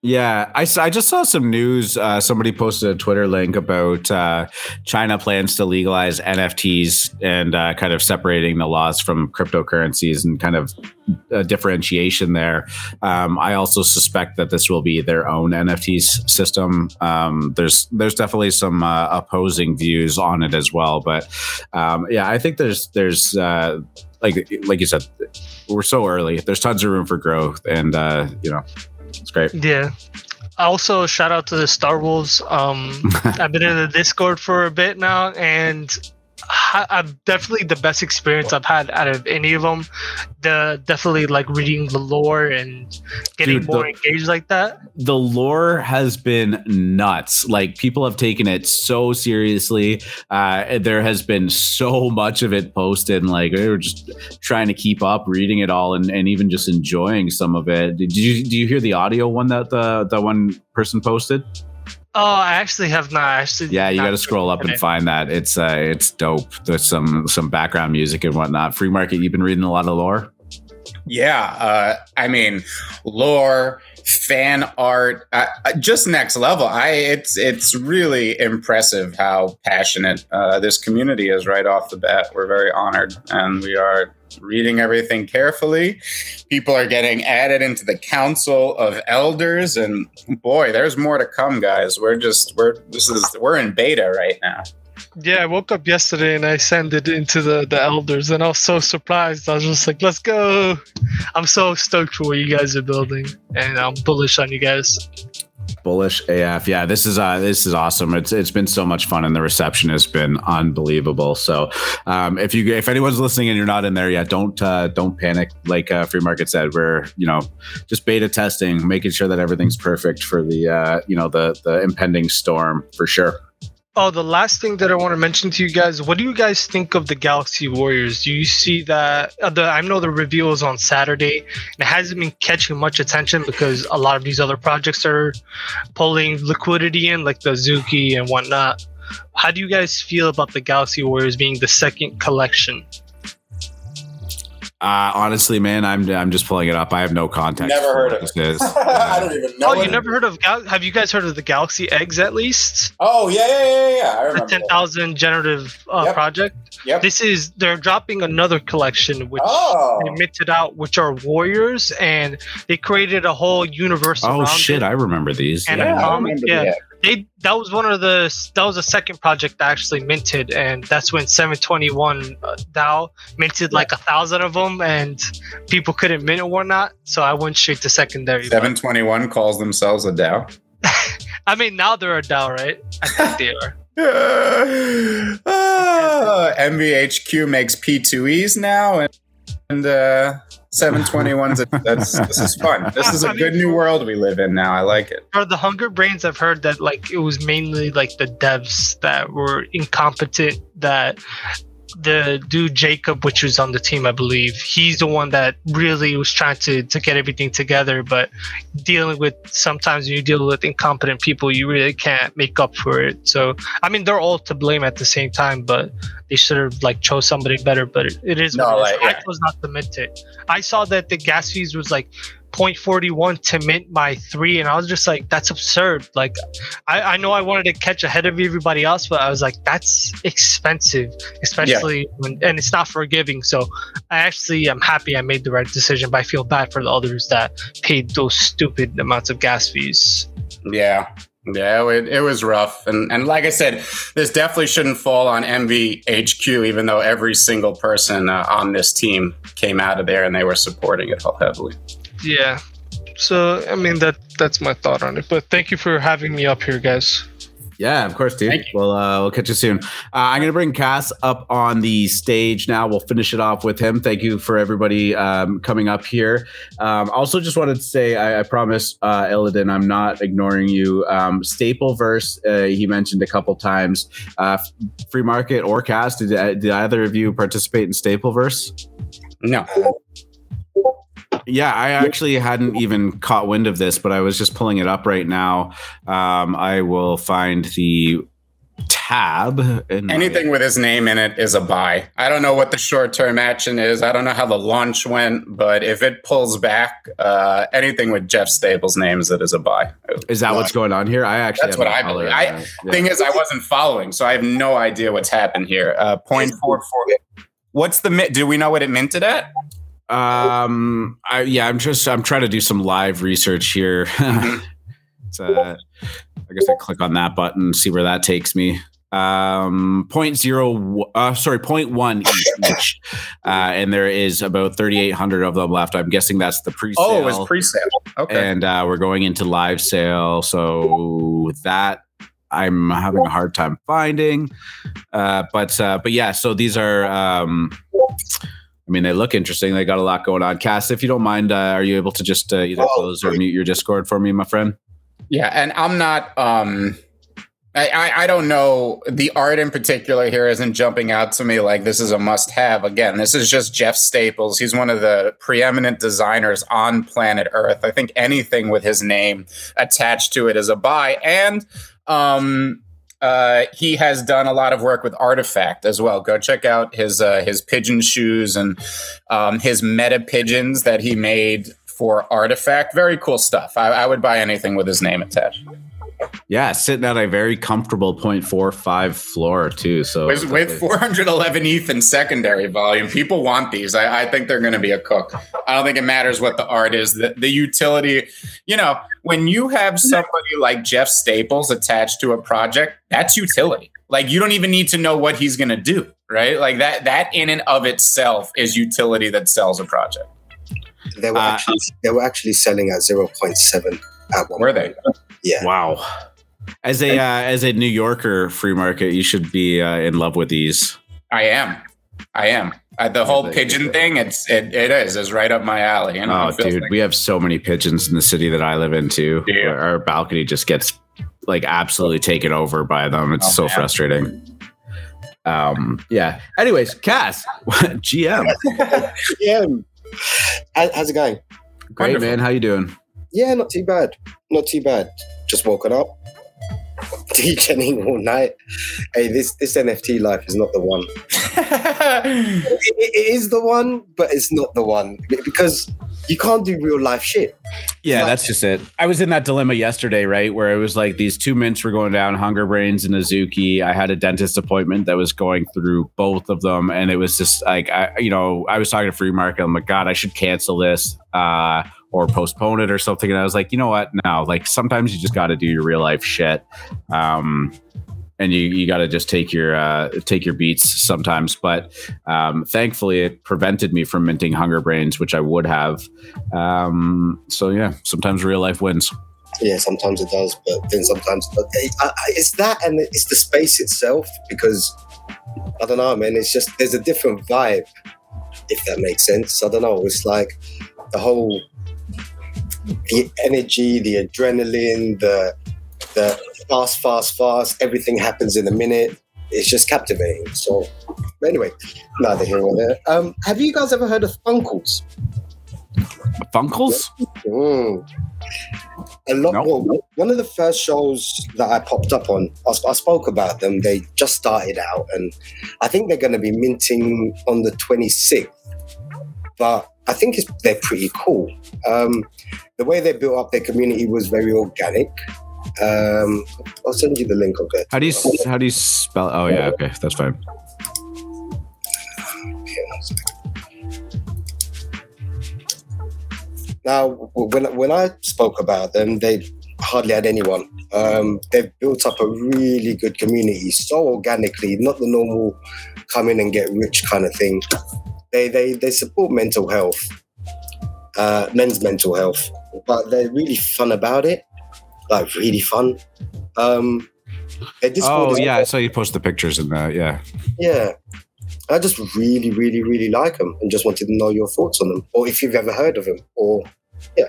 Yeah, I, I just saw some news. Uh, somebody posted a Twitter link about uh, China plans to legalize NFTs and uh, kind of separating the laws from cryptocurrencies and kind of a differentiation there. Um, I also suspect that this will be their own NFTs system. Um, there's there's definitely some uh, opposing views on it as well, but um, yeah, I think there's there's uh, like like you said, we're so early. There's tons of room for growth, and uh, you know, it's great. Yeah. also shout out to the Star Wolves. Um, I've been in the Discord for a bit now, and I've definitely the best experience I've had out of any of them. The definitely like reading the lore and getting Dude, more the- engaged like that. the lore has been nuts. Like people have taken it so seriously. Uh, there has been so much of it posted, and like we were just trying to keep up, reading it all, and, and even just enjoying some of it. Did you do you hear the audio one that the the one person posted? Oh, I actually have not actually. Yeah, you got to scroll up and it. find that. It's uh, it's dope. There's some some background music and whatnot. Free market. You've been reading a lot of lore. Yeah, uh, I mean, lore, fan art, uh, uh, just next level. I it's it's really impressive how passionate uh, this community is right off the bat. We're very honored, and we are reading everything carefully. People are getting added into the council of elders, and boy, there's more to come, guys. We're just we're this is we're in beta right now. Yeah, I woke up yesterday and I sent it into the the elders, and I was so surprised. I was just like, "Let's go!" I'm so stoked for what you guys are building, and I'm bullish on you guys. Bullish AF. Yeah, this is uh this is awesome. It's it's been so much fun and the reception has been unbelievable. So um if you if anyone's listening and you're not in there yet, don't uh don't panic. Like uh free market said, we're you know just beta testing, making sure that everything's perfect for the uh you know the the impending storm for sure. Oh, the last thing that I want to mention to you guys: What do you guys think of the Galaxy Warriors? Do you see that? Uh, the I know the reveal is on Saturday, and it hasn't been catching much attention because a lot of these other projects are pulling liquidity in, like the Zuki and whatnot. How do you guys feel about the Galaxy Warriors being the second collection? Uh honestly, man, I'm I'm just pulling it up. I have no context. Never heard of this is. I don't even know. Oh, you never heard of? Gal- have you guys heard of the Galaxy Eggs at least? Oh yeah, yeah, yeah, yeah. I The remember. ten that. thousand generative uh, Yep. project. Yep. This is they're dropping another collection, which Oh. they minted out, which are warriors, and they created a whole universe. Oh around shit, it. I remember these. And Yeah. a I comic, remember yeah. They that was one of the that was the second project that actually minted, and that's when 721 uh, DAO minted like a thousand of them, and people couldn't mint or whatnot. So I went straight to secondary. but- 721 calls themselves a DAO. I mean, now they're a DAO, right? I think they are. uh, MVHQ makes P2Es now, and, and uh, 721's. A, that's this is fun. This is a good new world we live in now. I like it. For the Hunger Brains, I've heard that like it was mainly like the devs that were incompetent. That the dude Jacob, which was on the team, I believe, he's the one that really was trying to to get everything together. But dealing with sometimes when you deal with incompetent people, you really can't make up for it. So I mean, they're all to blame at the same time, but they should have like chose somebody better. But it, it is. No, what it is. like, I was not the mint it. I saw that the gas fees was like 0.41 to mint my three, and I was just like, that's absurd. Like, I, I know I wanted to catch ahead of everybody else, but I was like, that's expensive, especially when, and it's not forgiving. So I actually am happy I made the right decision, but I feel bad for the others that paid those stupid amounts of gas fees. Yeah. Yeah, it, it was rough. And and like I said, this definitely shouldn't fall on MVHQ, even though every single person uh, on this team came out of there and they were supporting it all heavily. Yeah. So I mean that that's my thought on it. But thank you for having me up here, guys. Yeah, of course, dude. Well, uh, we'll catch you soon. Uh, I'm going to bring Cass up on the stage now. We'll finish it off with him. Thank you for everybody um, coming up here. Um, also, just wanted to say, I, I promise, uh, Illidan, I'm not ignoring you. Um, Stapleverse, uh, he mentioned a couple times. Uh, free market or Cass, did, uh, did either of you participate in Stapleverse? No. Yeah, I actually hadn't even caught wind of this, but I was just pulling it up right now. Um, I will find the tab. In my- Anything with his name in it is a buy. I don't know what the short term action is. I don't know how the launch went, but if it pulls back, uh, anything with Jeff Staple's name is it is a buy. Is that what's going on here? I actually That's what I believe. I- Yeah. Thing is, I wasn't following, so I have no idea what's happened here. Uh, point four four. What's the? Do we know what it minted at? Um, I, yeah, I'm just I'm trying to do some live research here. It's, uh, I guess I click on that button, see where that takes me. um point zero uh sorry point one each, each. Uh, and there is about 3800 of them left i'm guessing that's the pre-sale Oh, it was pre-sale. Okay. and uh, we're going into live sale so that i'm having a hard time finding uh but uh but yeah so these are um I mean, they look interesting. They got a lot going on. Cass, if you don't mind, uh, are you able to just uh, either Oh, close or mute your Discord for me, my friend? Yeah, and I'm not. Um, I, I I don't know. The art in particular here isn't jumping out to me like this is a must-have. Again, this is just Jeff Staples. He's one of the preeminent designers on planet Earth. I think anything with his name attached to it is a buy. And um, uh, he has done a lot of work with RTFKT as well. Go check out his uh, his pigeon shoes and um, his meta pigeons that he made for RTFKT. Very cool stuff. I, I would buy anything with his name attached. Yeah, sitting at a very comfortable 0.45 floor too. So With, with 411 ETH in secondary volume, people want these. I, I think they're going to be a cook. I don't think it matters what the art is. The, the utility, you know, when you have somebody like Jeff Staples attached to a project, that's utility. Like you don't even need to know what he's going to do, right? Like that. That in and of itself is utility that sells a project. They were Uh, actually they were actually selling at zero point seven at one. Were they? Point. Yeah. wow. As a uh, as a New Yorker free market, you should be uh, in love with these. I am. I am. Uh, the whole pigeon thing, it's it, it is is right up my alley. You know, Oh, dude, like- we have so many pigeons in the city that I live in too. Yeah. Our- Our balcony just gets like absolutely taken over by them. It's Oh, so man. frustrating. Um, yeah. Anyways, Cass, GM, GM, How's it going? great Wonderful. man. How you doing? Yeah, not too bad. Not too bad. Just woken up. DJing all night. Hey, this this NFT life is not the one. It, it is the one, but it's not the one because you can't do real life shit. Yeah, Like- that's just it. I was in that dilemma yesterday, right? Where it was like these two mints were going down, Hunger Brains and Azuki. I had a dentist appointment that was going through both of them, and it was just like I, you know, I was talking to Free Market. I'm like, God, I should cancel this uh, or postpone it or something. And I was like, you know what? No, like sometimes you just got to do your real life shit. Um, and you, you got to just take your uh, take your beats sometimes. But um, thankfully, it prevented me from minting Hunger Brains, which I would have. Um, so yeah, sometimes real life wins. Yeah, sometimes it does, but then sometimes it- I- it's that and it's the space itself because I don't know, man. It's just there's a different vibe, if that makes sense. I don't know. It's like the whole the energy, the adrenaline, the the fast, fast, fast. Everything happens in a minute. It's just captivating. So, anyway, neither here nor there. Um, have you guys ever heard of Funkles? Funkles? Mm. A lot. No. Well, one of the first shows that I popped up on, I, I spoke about them. They just started out, and I think they're going to be minting on the 26th. But I think it's, they're pretty cool. Um, the way they built up their community was very organic. Um, I'll send you the link of it. How do you how do you spell? Oh yeah, okay, that's fine. Now, when when I spoke about them, they hardly had anyone. Um, they've built up a really good community, so organically, not the normal come in and get rich kind of thing. They they they support mental health, uh, men's mental health, but they're really fun about it, like really fun. Um, Oh yeah, I saw you post the pictures in the yeah. yeah. I just really, really, really like them, and just wanted to know your thoughts on them, or if you've ever heard of them, or yeah.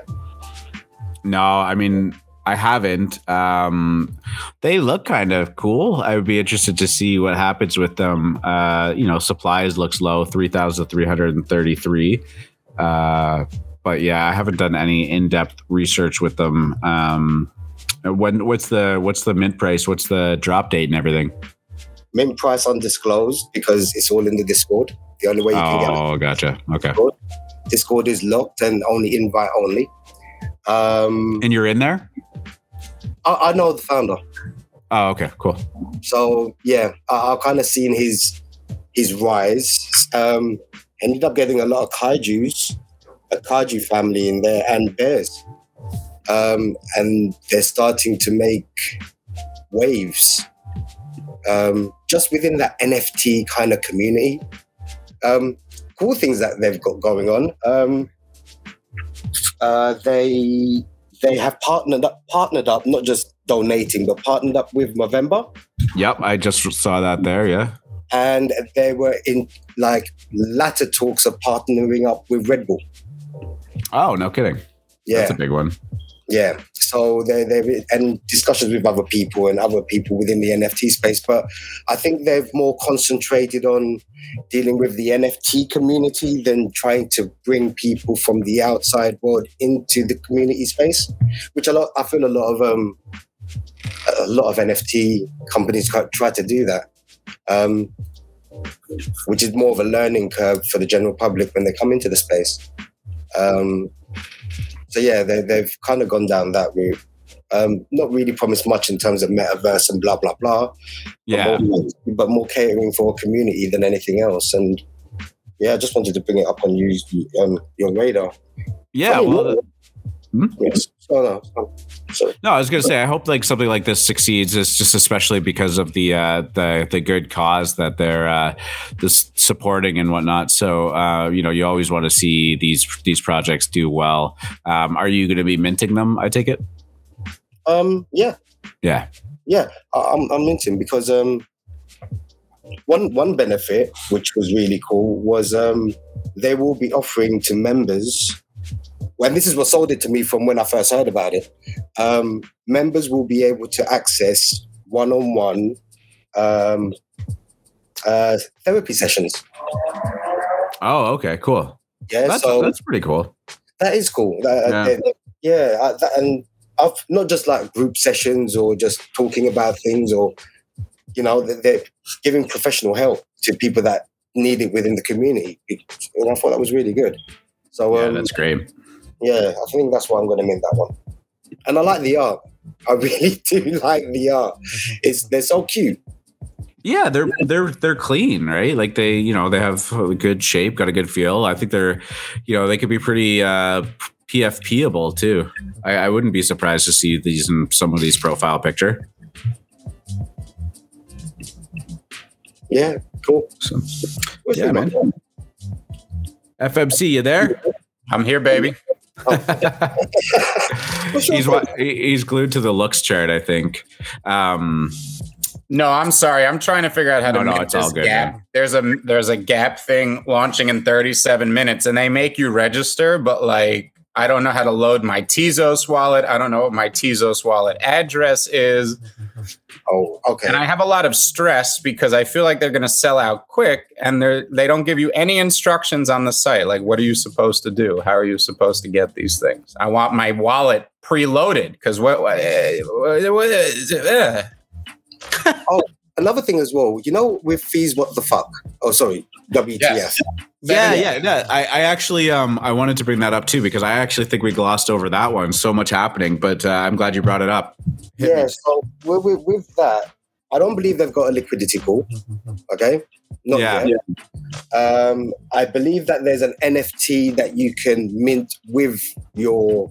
No, I mean I haven't. Um, they look kind of cool. I would be interested to see what happens with them. Uh, you know, supplies looks low, three thousand three hundred and thirty-three. Uh, but yeah, I haven't done any in-depth research with them. Um, when what's the what's the mint price? What's the drop date and everything? mint price undisclosed because it's all in the Discord. The only way you can get Oh, gotcha. Okay, Discord is locked and only invite only. Um, and you're in there? I, I know the founder, Oh, okay, cool. so yeah, I, I've kind of seen his his rise. Um, ended up getting a lot of kaiju's, a kaiju family in there, and bears, um, and they're starting to make waves. um, just within that NFT kind of community. Um, cool things that they've got going on. Um, uh, they they have partnered up, partnered up, not just donating, but partnered up with Movember, Yep, I just saw that there. Yeah. and they were in like latter talks of partnering up with Red Bull. Oh, no kidding. Yeah, That's a big one. Yeah. So they they and discussions with other people and other people within the NFT space, but I think they've more concentrated on dealing with the NFT community than trying to bring people from the outside world into the community space, which a lot I feel a lot of um a lot of NFT companies try to do that. Um, which is more of a learning curve for the general public when they come into the space. Um, so yeah, they, they've kind of gone down that route. Um, not really promised much in terms of metaverse and blah blah blah. Yeah. But more, but more catering for a community than anything else. And yeah, I just wanted to bring it up on you on your radar. Yeah. Funny Well, enough- Hmm? yes. Oh, no, sorry. No, I was gonna say I hope like something like this succeeds. It's just especially because of the uh, the the good cause that they're uh, just supporting and whatnot. So uh, you know, you always want to see these these projects do well. Um, are you going to be minting them? I take it. Um, yeah, Yeah. yeah, I, I'm I'm it because um, one one benefit which was really cool was um, they will be offering to members. When this is what sold it to me from when I first heard about it, um, members will be able to access one-on-one um, uh, therapy sessions. Oh, okay, cool. Yeah, That's so that's pretty cool. that is cool. That- Yeah. yeah, I- that, and I've not just like group sessions or just talking about things or you know they- they're giving professional help to people that need it within the community. And I thought that was really good. So Yeah, um, that's great. Yeah, I think that's why I'm going to mint that one. And I like the art. I really do like the art. It's they're so cute. Yeah, they're they're they're clean, right? Like they, you know, they have a good shape, got a good feel. I think they're, you know, they could be pretty uh PFPable too. I, I wouldn't be surprised to see these in some of these profile picture. Yeah, cool. So, Yeah, man. FMC, you there? I'm here, baby. He's he's glued to the looks chart, I think. Um, No, I'm sorry. I'm trying to figure out how No, to no, make it's this all good, gap. man. There's a there's a gap thing launching in 37 minutes, and they make you register, but like I don't know how to load my Tezos wallet. I don't know what my Tezos wallet address is, Oh, okay. and I have a lot of stress because I feel like they're going to sell out quick, and they they don't give you any instructions on the site. Like, what are you supposed to do? How are you supposed to get these things? I want my wallet preloaded because what? what, what, what uh, Another thing as well, you know, with fees, what the fuck? Oh, sorry, WTF. Yes. yeah, yeah, yeah. I, I actually um I wanted to bring that up too because I actually think we glossed over that one. So much happening, but uh, I'm glad you brought it up. Hit me. Yeah, so with, with, with that, I don't believe they've got a liquidity pool. Okay, not Yeah. yet. Um, I believe that there's an NFT that you can mint with your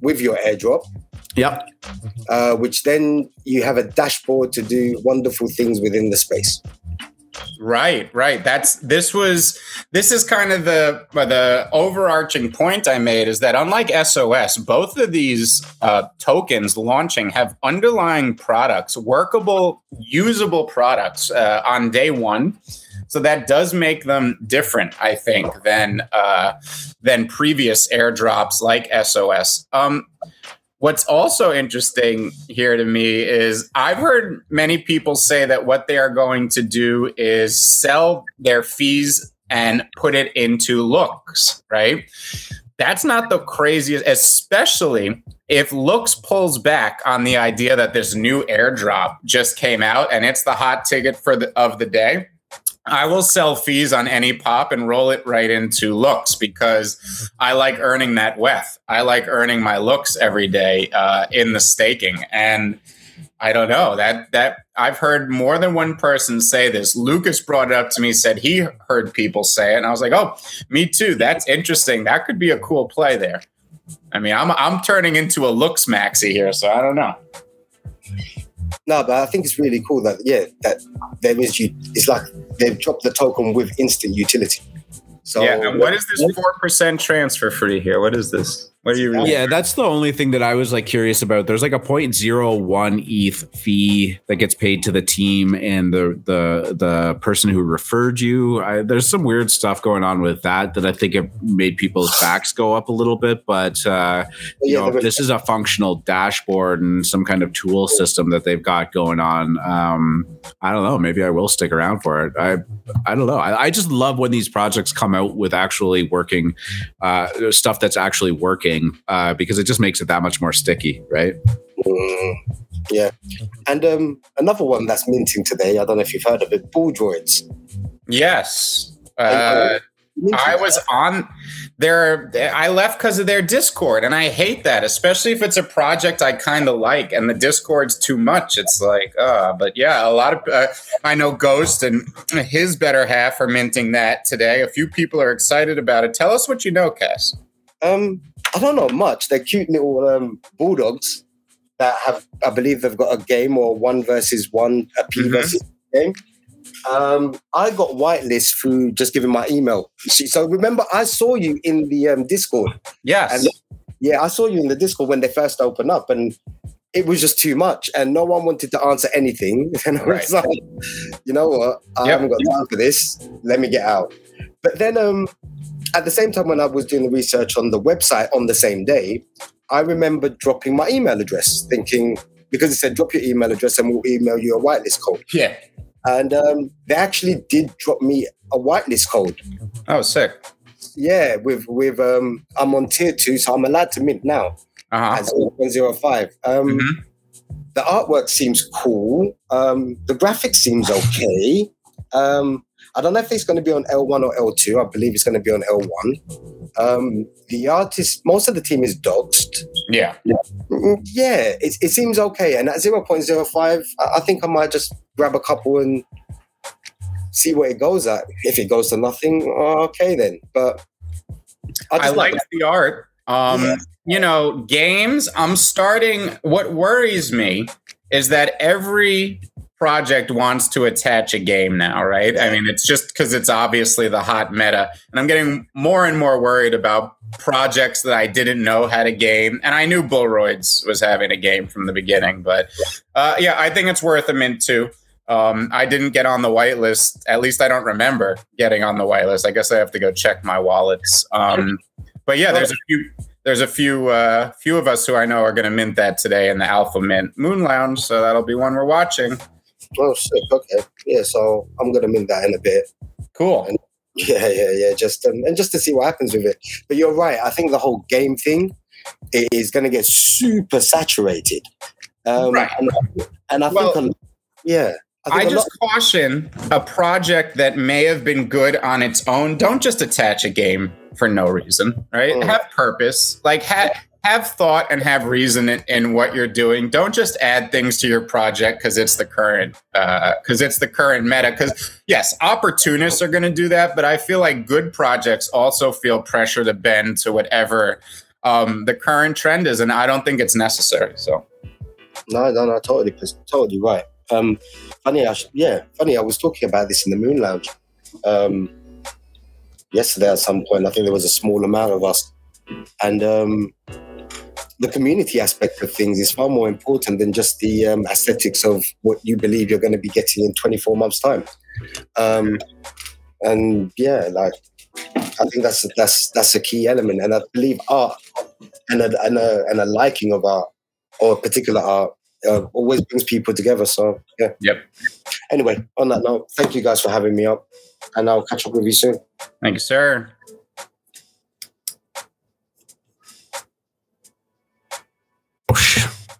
with your airdrop, Yep. uh, which then you have a dashboard to do wonderful things within the space. Right, right. That's this was this is kind of the the overarching point I made is that unlike SOS, both of these uh, tokens launching have underlying products, workable, usable products uh, on day one. So that does make them different, I think, than uh, than previous airdrops like SOS. Um, What's also interesting here to me is I've heard many people say that what they are going to do is sell their fees and put it into looks, right? That's not the craziest, especially if looks pulls back on the idea that this new airdrop just came out and it's the hot ticket for the of the day. I will sell fees on any pop and roll it right into looks because I like earning that weth. I like earning my looks every day uh, in the staking, and I don't know that that I've heard more than one person say this. Lucas brought it up to me, said he heard people say it, and I was like, oh, me too. That's interesting. That could be a cool play there. I mean, I'm I'm turning into a looks maxi here, so I don't know. No, but I think it's really cool that yeah, that there is you. It's like they've dropped the token with instant utility. So yeah. And what is this four percent transfer fee here? What is this? What are you? Really Yeah, that's the only thing that I was like curious about. There's like a 0.01 ETH fee that gets paid to the team and the the the person who referred you. I, there's some weird stuff going on with that that I think it made people's backs go up a little bit. But uh, you Yeah, know, this is a functional dashboard and some kind of tool system that they've got going on. Um, I don't know. Maybe I will stick around for it. I I don't know. I, I just love when these projects come out with actually working uh, stuff that's actually working uh, because it just makes it that much more sticky, right? Mm, yeah, and um, another one that's minting today. I don't know if you've heard of it. Bulldroids. Yes. Uh, I was on their. I left because of their Discord, and I hate that, especially if it's a project I kind of like, and the Discord's too much. It's like, uh, but yeah, a lot of uh, I know Ghost and his better half are minting that today. A few people are excited about it. Tell us what you know, Cass. Um, I don't know much. They're cute little um, bulldogs that have, I believe, they've got a game or one versus one, a P Mhm. versus game. Um, I got whitelist through just giving my email. So remember, I saw you in the um, Discord. Yes. And- Yeah, I saw you in the Discord when they first opened up, and it was just too much, and no one wanted to answer anything. And I was like, you know what? I Yep. haven't got time for this. Let me get out. But then, um, at the same time, when I was doing the research on the website on the same day, I remember dropping my email address, thinking because it said drop your email address and we'll email you a whitelist code. yeah. And um, they actually did drop me a whitelist code. Oh, sick. Yeah, with with um, I'm on tier two, so I'm allowed to mint now Uh huh. at 0.05. Um, Mhm. The artwork seems cool. Um, the graphics seems okay. Um, I don't know if it's going to be on L1 or L2. I believe it's going to be on L1. Um, the artist, most of the team is doxed. Yeah. Mm, Yeah, it, it seems okay. And at 0.05, I, I think I might just grab a couple and see where it goes at. If it goes to nothing, okay then. But I I, just like like the art. Um, Yeah. you know, games. I'm starting. What worries me is that every project wants to attach a game now, right? I mean, it's just because it's obviously the hot meta, and I'm getting more and more worried about projects that I didn't know had a game, and I knew Bulldroids was having a game from the beginning, but uh, yeah, I think it's worth a mint too. Um, I didn't get on the whitelist. At least I don't remember getting on the whitelist. I guess I have to go check my wallets. Um, but yeah, there's a few. There's a few uh, few of us who I know are going to mint that today in the AlphaMint Moon Lounge. So that'll be one we're watching. Oh sick, okay, yeah. So I'm gonna mint that in a bit. Cool. Yeah, yeah, yeah. Just um, and just to see what happens with it. But you're right. I think the whole game thing is going to get super saturated. Um, Right. And, and I Well, think, a, yeah. I, I just lot, caution a project that may have been good on its own. Don't just attach a game for no reason, right? Mm. Have purpose. Like have have thought and have reason in, in what you're doing. Don't just add things to your project because it's the current because it's the current meta. Because yes, opportunists are going to do that, but I feel like good projects also feel pressure to bend to whatever um, the current trend is, and I don't think it's necessary. So no, no, no. Totally, totally right. Um, funny, I yeah, funny. I was talking about this in the Moon Lounge um, yesterday. At some point, I think there was a small amount of us, and um, the community aspect of things is far more important than just the um, aesthetics of what you believe you're going to be getting in 24 months' time. Um, and yeah, like I think that's that's that's a key element, and I believe art and a, and a, and a liking of art or particular art uh, always brings people together. So yeah. Yep. Anyway, on that note, thank you guys for having me up, and I'll catch up with you soon. thank you, sir.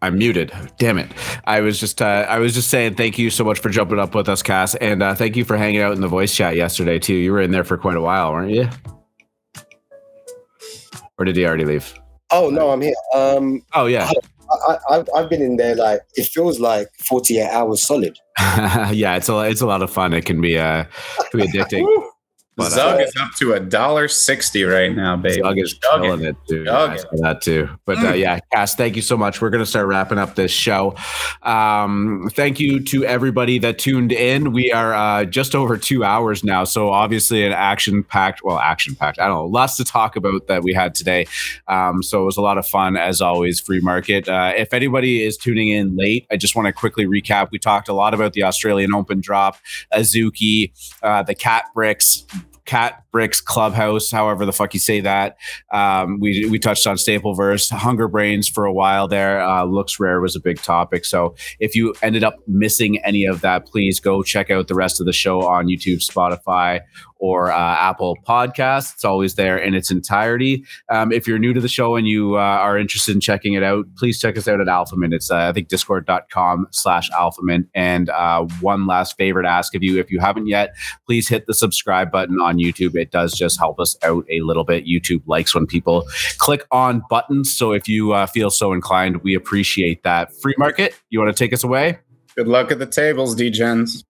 I'm muted. Damn it! I was just uh, I was just saying thank you so much for jumping up with us, Cass, and uh, thank you for hanging out in the voice chat yesterday too. You were in there for quite a while, weren't you? Or did he already leave? Oh no, I'm here. Um, Oh yeah, I, I, I've- I've been in there like it feels like 48 hours solid. yeah. It's a it's a lot of fun. It can be uh can be addicting. But, Zug uh, is up to a dollar sixty right now, baby. Zug is Zug killing it, too. Zug Yeah, I it. saw that too. But uh, yeah, Cass, thank you so much. We're going to start wrapping up this show. Um, thank you to everybody that tuned in. We are uh, just over two hours now, so obviously an action-packed, well, action-packed. I don't know, lots to talk about that we had today. Um, so it was a lot of fun as always. Free market. Uh, if anybody is tuning in late, I just want to quickly recap. We talked a lot about the Australian Open drop, Azuki, uh, the Cat Bricks. Catbricks Clubhouse, however the fuck you say that. Um, we we touched on Stapleverse, Hunger Brains for a while there. Uh, LooksRare was a big topic. So if you ended up missing any of that, please go check out the rest of the show on YouTube, Spotify, or uh, Apple Podcasts. It's always there in its entirety. Um, if you're new to the show and you uh, are interested in checking it out, please check us out at Alphamint. It's uh, I think discord.com slash Alphamint. And uh, one last favor to ask of you, if you haven't yet, please hit the subscribe button on YouTube. It does just help us out a little bit. YouTube likes when people click on buttons. So if you uh, feel so inclined, we appreciate that. Free market, you want to take us away? Good luck at the tables, D-Gens.